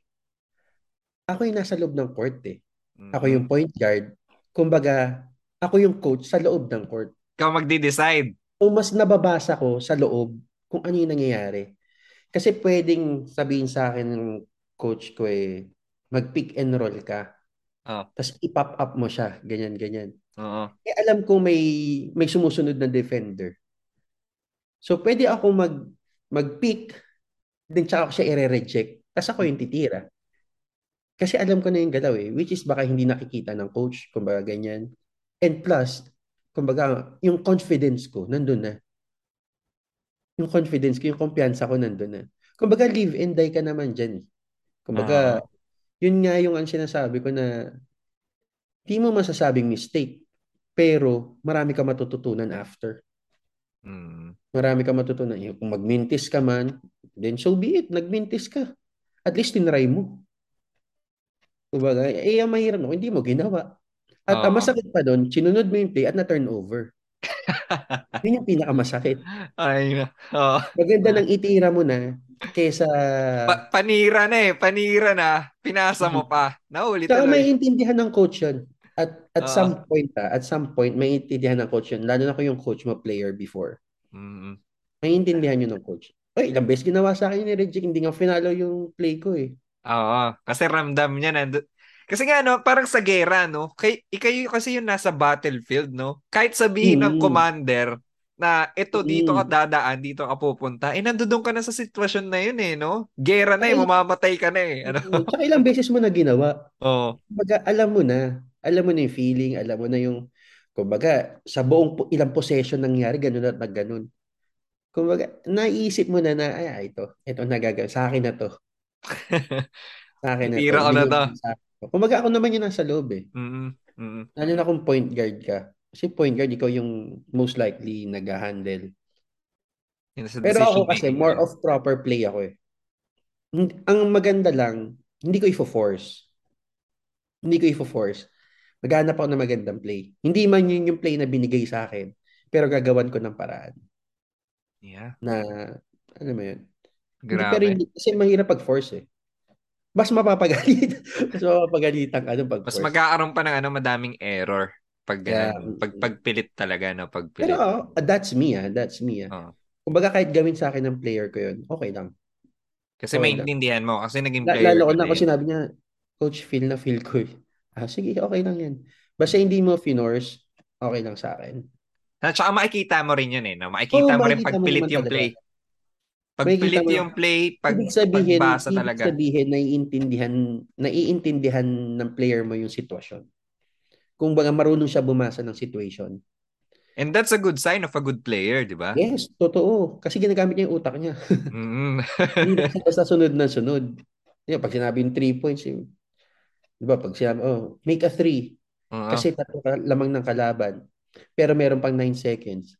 [SPEAKER 2] ako yung nasa loob ng court eh. Mm-hmm. Ako yung point guard. Kumbaga, ako yung coach sa loob ng court.
[SPEAKER 1] Ikaw magde-decide.
[SPEAKER 2] o mas nababasa ko sa loob kung ano yung nangyayari. Kasi pwedeng sabihin sa akin ng coach ko eh, mag-pick and roll ka.
[SPEAKER 1] Oh.
[SPEAKER 2] Tapos i-pop up mo siya, ganyan, ganyan.
[SPEAKER 1] Oo.
[SPEAKER 2] Eh alam ko may may sumusunod na defender. So pwede ako mag mag-pick, then tsaka ako siya i-reject. Tapos ako yung titira. Kasi alam ko na yung galaw eh, which is baka hindi nakikita ng coach, kumbaga ganyan. And plus, kumbaga, yung confidence ko, nandun na. Yung confidence ko, yung kumpiyansa ko, nandun na. Kumbaga, live and die ka naman dyan. Eh. Kumbaga, uh-huh. yun nga yung ang sinasabi ko na di mo masasabing mistake, pero marami ka matututunan after.
[SPEAKER 1] Mm.
[SPEAKER 2] Marami ka matutunan. Kung magmintis ka man, then so be it, nagmintis ka. At least tinry mo. Kumbaga, eh, ang mahirap no, hindi mo ginawa. At ang masakit pa doon, sinunod mo yung play at na-turnover. Yun yung pinakamasakit.
[SPEAKER 1] Ay, oh.
[SPEAKER 2] Maganda nang itira mo na kaysa...
[SPEAKER 1] Pa- panira na eh. Panira na. Pinasa mo pa. Nahuli
[SPEAKER 2] Saka may intindihan ng coach yun. At, at uh, some point, ha, at some point, may intindihan ng coach yun. Lalo na kung yung coach mo player before.
[SPEAKER 1] Mm-hmm.
[SPEAKER 2] May intindihan yun ng coach. Ay, ilang beses ginawa sa akin ni Reggie, hindi nga finalo yung play ko eh.
[SPEAKER 1] Oo, kasi ramdam niya na kasi nga no, parang sa gera no, kay ikayo kasi yung nasa battlefield no. Kahit sabihin mm. ng commander na ito dito ka dadaan, dito ka pupunta, eh nandoon ka na sa sitwasyon na yun eh, no? Gera na eh, mamamatay ka na eh. Ano?
[SPEAKER 2] Tsaka ilang beses mo na ginawa.
[SPEAKER 1] Oo.
[SPEAKER 2] Kumbaga, alam mo na, alam mo na yung feeling, alam mo na yung, kumbaga, sa buong ilang possession nangyari, ganun at nagganon. Kumbaga, naisip mo na na, ay, ito, ito nagagawa, sa akin na to. Sa akin na
[SPEAKER 1] Tira ko na to.
[SPEAKER 2] Kumbaga ako naman yung nasa loob eh.
[SPEAKER 1] Mm-hmm. Mm-hmm.
[SPEAKER 2] Lalo na kung point guard ka. Kasi point guard, ikaw yung most likely nag-handle. Pero ako kasi, more of proper play ako eh. Ang maganda lang, hindi ko i-force. Hindi ko i-force. Maghanap ako ng magandang play. Hindi man yun yung play na binigay sa akin, pero gagawan ko ng paraan.
[SPEAKER 1] Yeah.
[SPEAKER 2] Na, ano mo yun?
[SPEAKER 1] Grabe. Hindi,
[SPEAKER 2] pero hindi, kasi mahirap pag-force eh mas mapapagalit. mas mapapagalitan ka pag
[SPEAKER 1] Mas magkakaroon pa ng ano, madaming error pag yeah. pag pagpilit talaga no pagpilit.
[SPEAKER 2] Pero uh, that's me ah, that's me ah. Oh. Kumbaga kahit gawin sa akin ng player ko 'yun, okay lang.
[SPEAKER 1] Kasi okay maintindihan mo kasi naging
[SPEAKER 2] player. Lalo ko na ako sinabi niya, coach feel na feel ko. Eh. Ah, sige, okay lang 'yan. Basta hindi mo finors, okay lang sa akin.
[SPEAKER 1] At saka makikita mo rin yun eh. No? Makikita oh, mo rin pagpilit yung play. Talaga. Pag pilit yung play, pag ibig sabihin, pagbasa talaga.
[SPEAKER 2] Ibig sabihin, naiintindihan, naiintindihan ng player mo yung sitwasyon. Kung baga marunong siya bumasa ng situation.
[SPEAKER 1] And that's a good sign of a good player, di ba?
[SPEAKER 2] Yes, totoo. Kasi ginagamit niya yung utak niya.
[SPEAKER 1] mm-hmm.
[SPEAKER 2] Hindi basta sunod na sunod. Diba, pag sinabi yung three points, yung, di ba, pag sinabi, oh, make a three. Uh-huh. Kasi tatlo lamang ng kalaban. Pero meron pang 9 seconds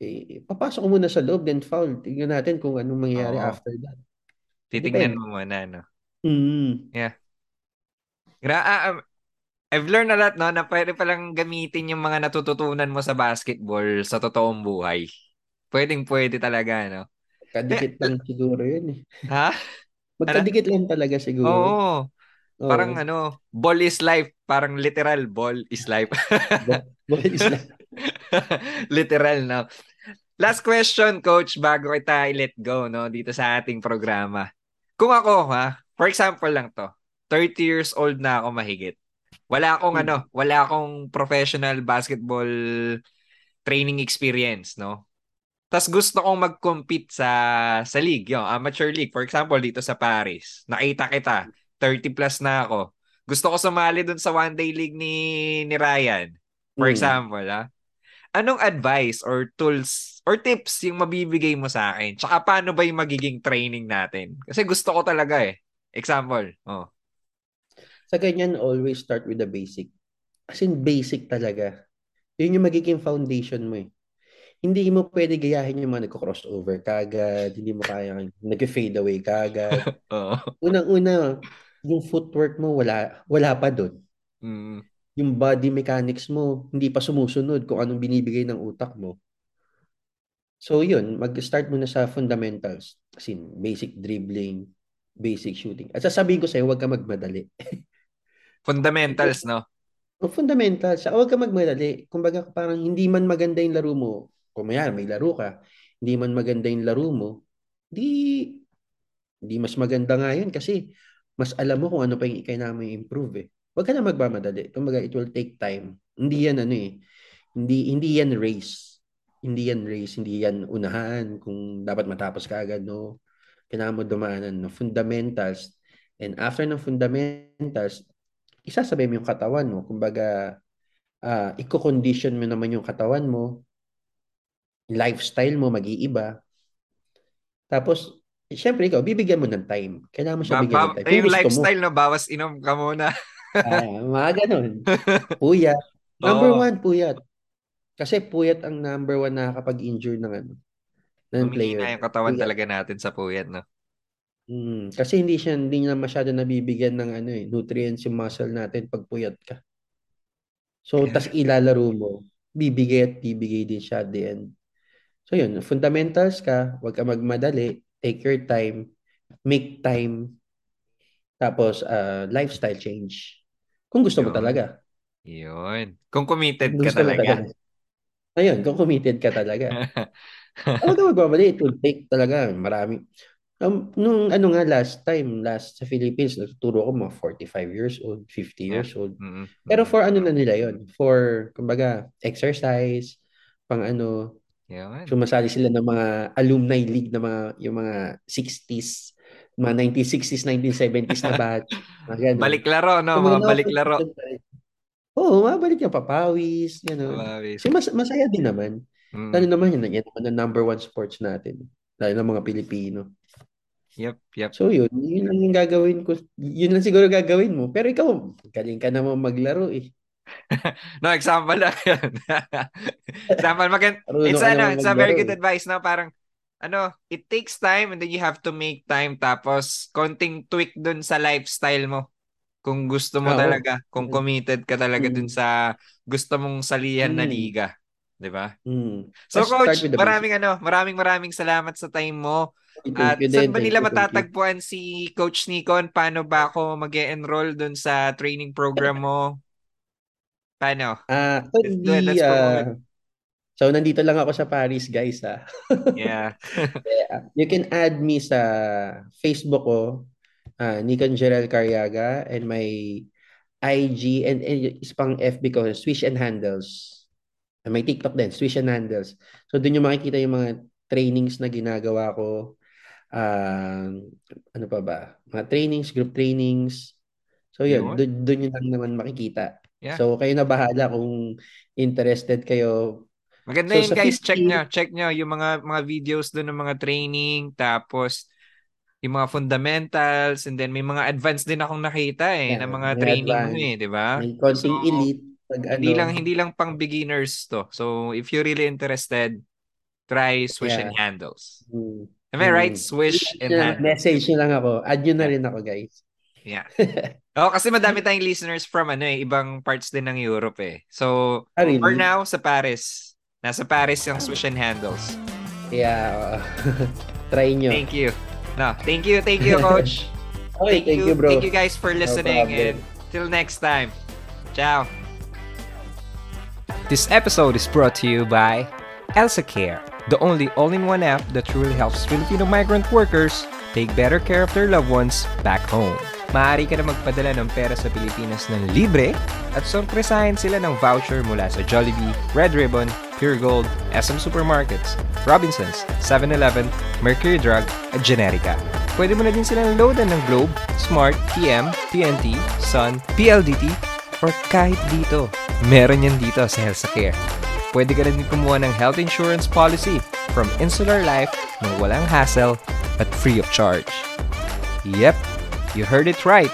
[SPEAKER 2] eh, papasok ko muna sa loob, then foul. Tingnan natin kung anong mangyayari Oo. after that.
[SPEAKER 1] Titingnan mo muna, no?
[SPEAKER 2] Mm.
[SPEAKER 1] Yeah. Gra- uh, um, I've learned a lot, no, na pwede palang gamitin yung mga natututunan mo sa basketball sa totoong buhay. Pwedeng pwede talaga, no?
[SPEAKER 2] Kadikit lang siguro yun eh.
[SPEAKER 1] Ha?
[SPEAKER 2] Magkadikit lang talaga siguro.
[SPEAKER 1] Oo. Oo. Parang ano, ball is life. Parang literal, ball is life.
[SPEAKER 2] ball is life.
[SPEAKER 1] Literal, no? Last question, coach, bago kita i-let go, no, dito sa ating programa. Kung ako, ha, for example lang to, 30 years old na ako mahigit. Wala akong hmm. ano, wala akong professional basketball training experience, no? Tapos gusto kong mag-compete sa sa league, yung amateur league. For example, dito sa Paris. Nakita kita, 30 plus na ako. Gusto ko sumali dun sa one day league ni ni Ryan. For hmm. example, ha? Anong advice or tools or tips yung mabibigay mo sa akin? Tsaka paano ba yung magiging training natin? Kasi gusto ko talaga eh. Example. Oh.
[SPEAKER 2] Sa ganyan, always start with the basic. As in, basic talaga. Yun yung magiging foundation mo eh. Hindi mo pwede gayahin yung mga nagko-crossover kagad, hindi mo kaya nag-fade away kagad.
[SPEAKER 1] oh.
[SPEAKER 2] Unang-una, yung footwork mo wala wala pa doon.
[SPEAKER 1] Mm
[SPEAKER 2] yung body mechanics mo hindi pa sumusunod kung anong binibigay ng utak mo. So yun, mag-start muna sa fundamentals. As in, basic dribbling, basic shooting. At sasabihin ko sa'yo, huwag ka magmadali.
[SPEAKER 1] fundamentals, no?
[SPEAKER 2] O fundamentals. Huwag ka magmadali. Kumbaga parang hindi man maganda yung laro mo, kung may, may laro ka, hindi man maganda yung laro mo, di, di mas maganda nga yun kasi mas alam mo kung ano pa yung kailangan improve eh. Huwag ka na magmamadali. Kumbaga, it will take time. Hindi yan ano eh. Hindi, hindi yan race. Hindi yan race. Hindi yan unahan kung dapat matapos ka agad, no? Kailangan mo dumaanan no? fundamentals. And after ng fundamentals, isasabay mo yung katawan mo. Kumbaga, uh, i-condition mo naman yung katawan mo. Lifestyle mo mag-iiba. Tapos, Siyempre, ikaw, bibigyan mo ng time. Kailangan mo siya bigyan ng time.
[SPEAKER 1] Kung yung lifestyle mo, na bawas inom ka muna.
[SPEAKER 2] ah, mga ganun. Puyat. Number oh. one, puyat. Kasi puyat ang number one na kapag injure ng ano
[SPEAKER 1] ng player. na yung katawan puyat. talaga natin sa puyat, no?
[SPEAKER 2] Mm, kasi hindi siya hindi na masyado nabibigyan ng ano eh, nutrients yung muscle natin pag puyat ka. So, yeah. tas ilalaro mo, bibigay at bibigay din siya at the end. So, yun, fundamentals ka, huwag ka magmadali, take your time, make time, tapos uh, lifestyle change. Kung gusto Yun. mo talaga.
[SPEAKER 1] Yun. Kung committed kung ka talaga. talaga.
[SPEAKER 2] Ayun, kung committed ka talaga. Ano ka magbabali? It will take talaga marami. Um, nung ano nga last time, last sa Philippines, natuturo ko mga 45 years old, 50 years old. Mm-hmm. Pero for ano na nila yon For, kumbaga, exercise, pang ano,
[SPEAKER 1] Yeah.
[SPEAKER 2] Sumasali sila ng mga alumni league na mga yung mga 60s, mga 1960s, 1970s na batch.
[SPEAKER 1] Balik laro, no? So, mga balik laro.
[SPEAKER 2] Oo, oh, mabalik yung papawis, gano'n. Papawis. Kasi mas, masaya din naman. Mm. Lalo naman yun, yan naman ang number one sports natin. Lalo ng mga Pilipino.
[SPEAKER 1] Yep, yep.
[SPEAKER 2] So yun, yun lang yung gagawin ko. Yun lang siguro gagawin mo. Pero ikaw, galing ka naman maglaro eh.
[SPEAKER 1] no, example lang yun. example, magand- it's, ano, it's a very good advice, no? Parang, ano, it takes time and then you have to make time tapos konting tweak dun sa lifestyle mo. Kung gusto mo oh, talaga, kung committed ka talaga mm. dun sa gusto mong salihan mm. na liga. 'Di ba?
[SPEAKER 2] Mm.
[SPEAKER 1] So Let's coach, maraming ano, maraming maraming salamat sa time mo. At saan ba nila matatagpuan si Coach Nikon? Paano ba ako mag enroll dun sa training program mo? Paano?
[SPEAKER 2] Ah, uh, let's, do it. Let's uh, so nandito lang ako sa Paris, guys, ah.
[SPEAKER 1] yeah.
[SPEAKER 2] yeah. You can add me sa Facebook ko, uh, Nikon Gerald Carriaga, and my IG and, and is pang FB ko, Swish and Handles. And may TikTok din, Swish and Handles. So doon yung makikita yung mga trainings na ginagawa ko. Uh, ano pa ba? Mga trainings, group trainings. So yun, doon, doon yun lang naman makikita. Yeah. So kayo na bahala kung interested kayo.
[SPEAKER 1] Maganda so, yun guys, 50... check nyo, check nyo yung mga mga videos doon ng mga training, tapos yung mga fundamentals, and then may mga advanced din akong nakita eh, yeah, na mga training advanced. mo eh, di ba?
[SPEAKER 2] May konting so, elite.
[SPEAKER 1] Pag hindi ano, lang hindi lang pang beginners to. So if you're really interested, try Swish yeah. and Handles. Mm. Am I right? Hmm. Swish and Handles.
[SPEAKER 2] Message nyo lang ako. Add nyo na rin ako, guys.
[SPEAKER 1] Yeah. oh, kasi madami tayong listeners from ano eh, ibang parts din ng Europe eh. So, ah, really? for now, sa Paris. Nasa Paris yung Swish and Handles.
[SPEAKER 2] Yeah. Try nyo.
[SPEAKER 1] Thank you. No, thank you, thank you, Coach.
[SPEAKER 2] okay, thank, thank you, you, bro.
[SPEAKER 1] Thank you guys for listening no and till next time. Ciao.
[SPEAKER 3] This episode is brought to you by Elsa Care, the only all-in-one app that truly helps Filipino migrant workers take better care of their loved ones back home. Maaari ka na magpadala ng pera sa Pilipinas ng libre at sorpresahin sila ng voucher mula sa Jollibee, Red Ribbon, Pure Gold, SM Supermarkets, Robinsons, 7-Eleven, Mercury Drug at Generica. Pwede mo na din silang loadan ng Globe, Smart, TM, TNT, Sun, PLDT, or kahit dito. Meron yan dito sa Healthcare. Pwede ka na din kumuha ng health insurance policy from Insular Life ng walang hassle at free of charge. Yep, You heard it right.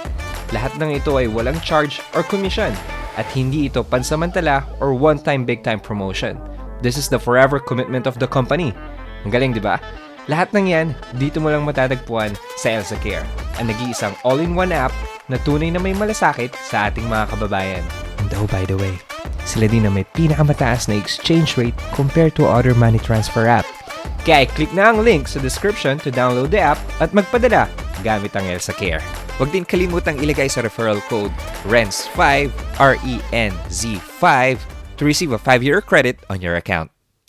[SPEAKER 3] Lahat ng ito ay walang charge or commission at hindi ito pansamantala or one-time big-time promotion. This is the forever commitment of the company. Ang galing, di ba? Lahat ng yan, dito mo lang matatagpuan sa Elsa Care, ang nag-iisang all-in-one app na tunay na may malasakit sa ating mga kababayan. And oh, by the way, sila din na may pinakamataas na exchange rate compared to other money transfer app. Kaya click na ang link sa description to download the app at magpadala gamit ang Elsa Care. Huwag din kalimutang ilagay sa referral code RENZ5, R-E-N-Z5 to receive a 5-year credit on your account.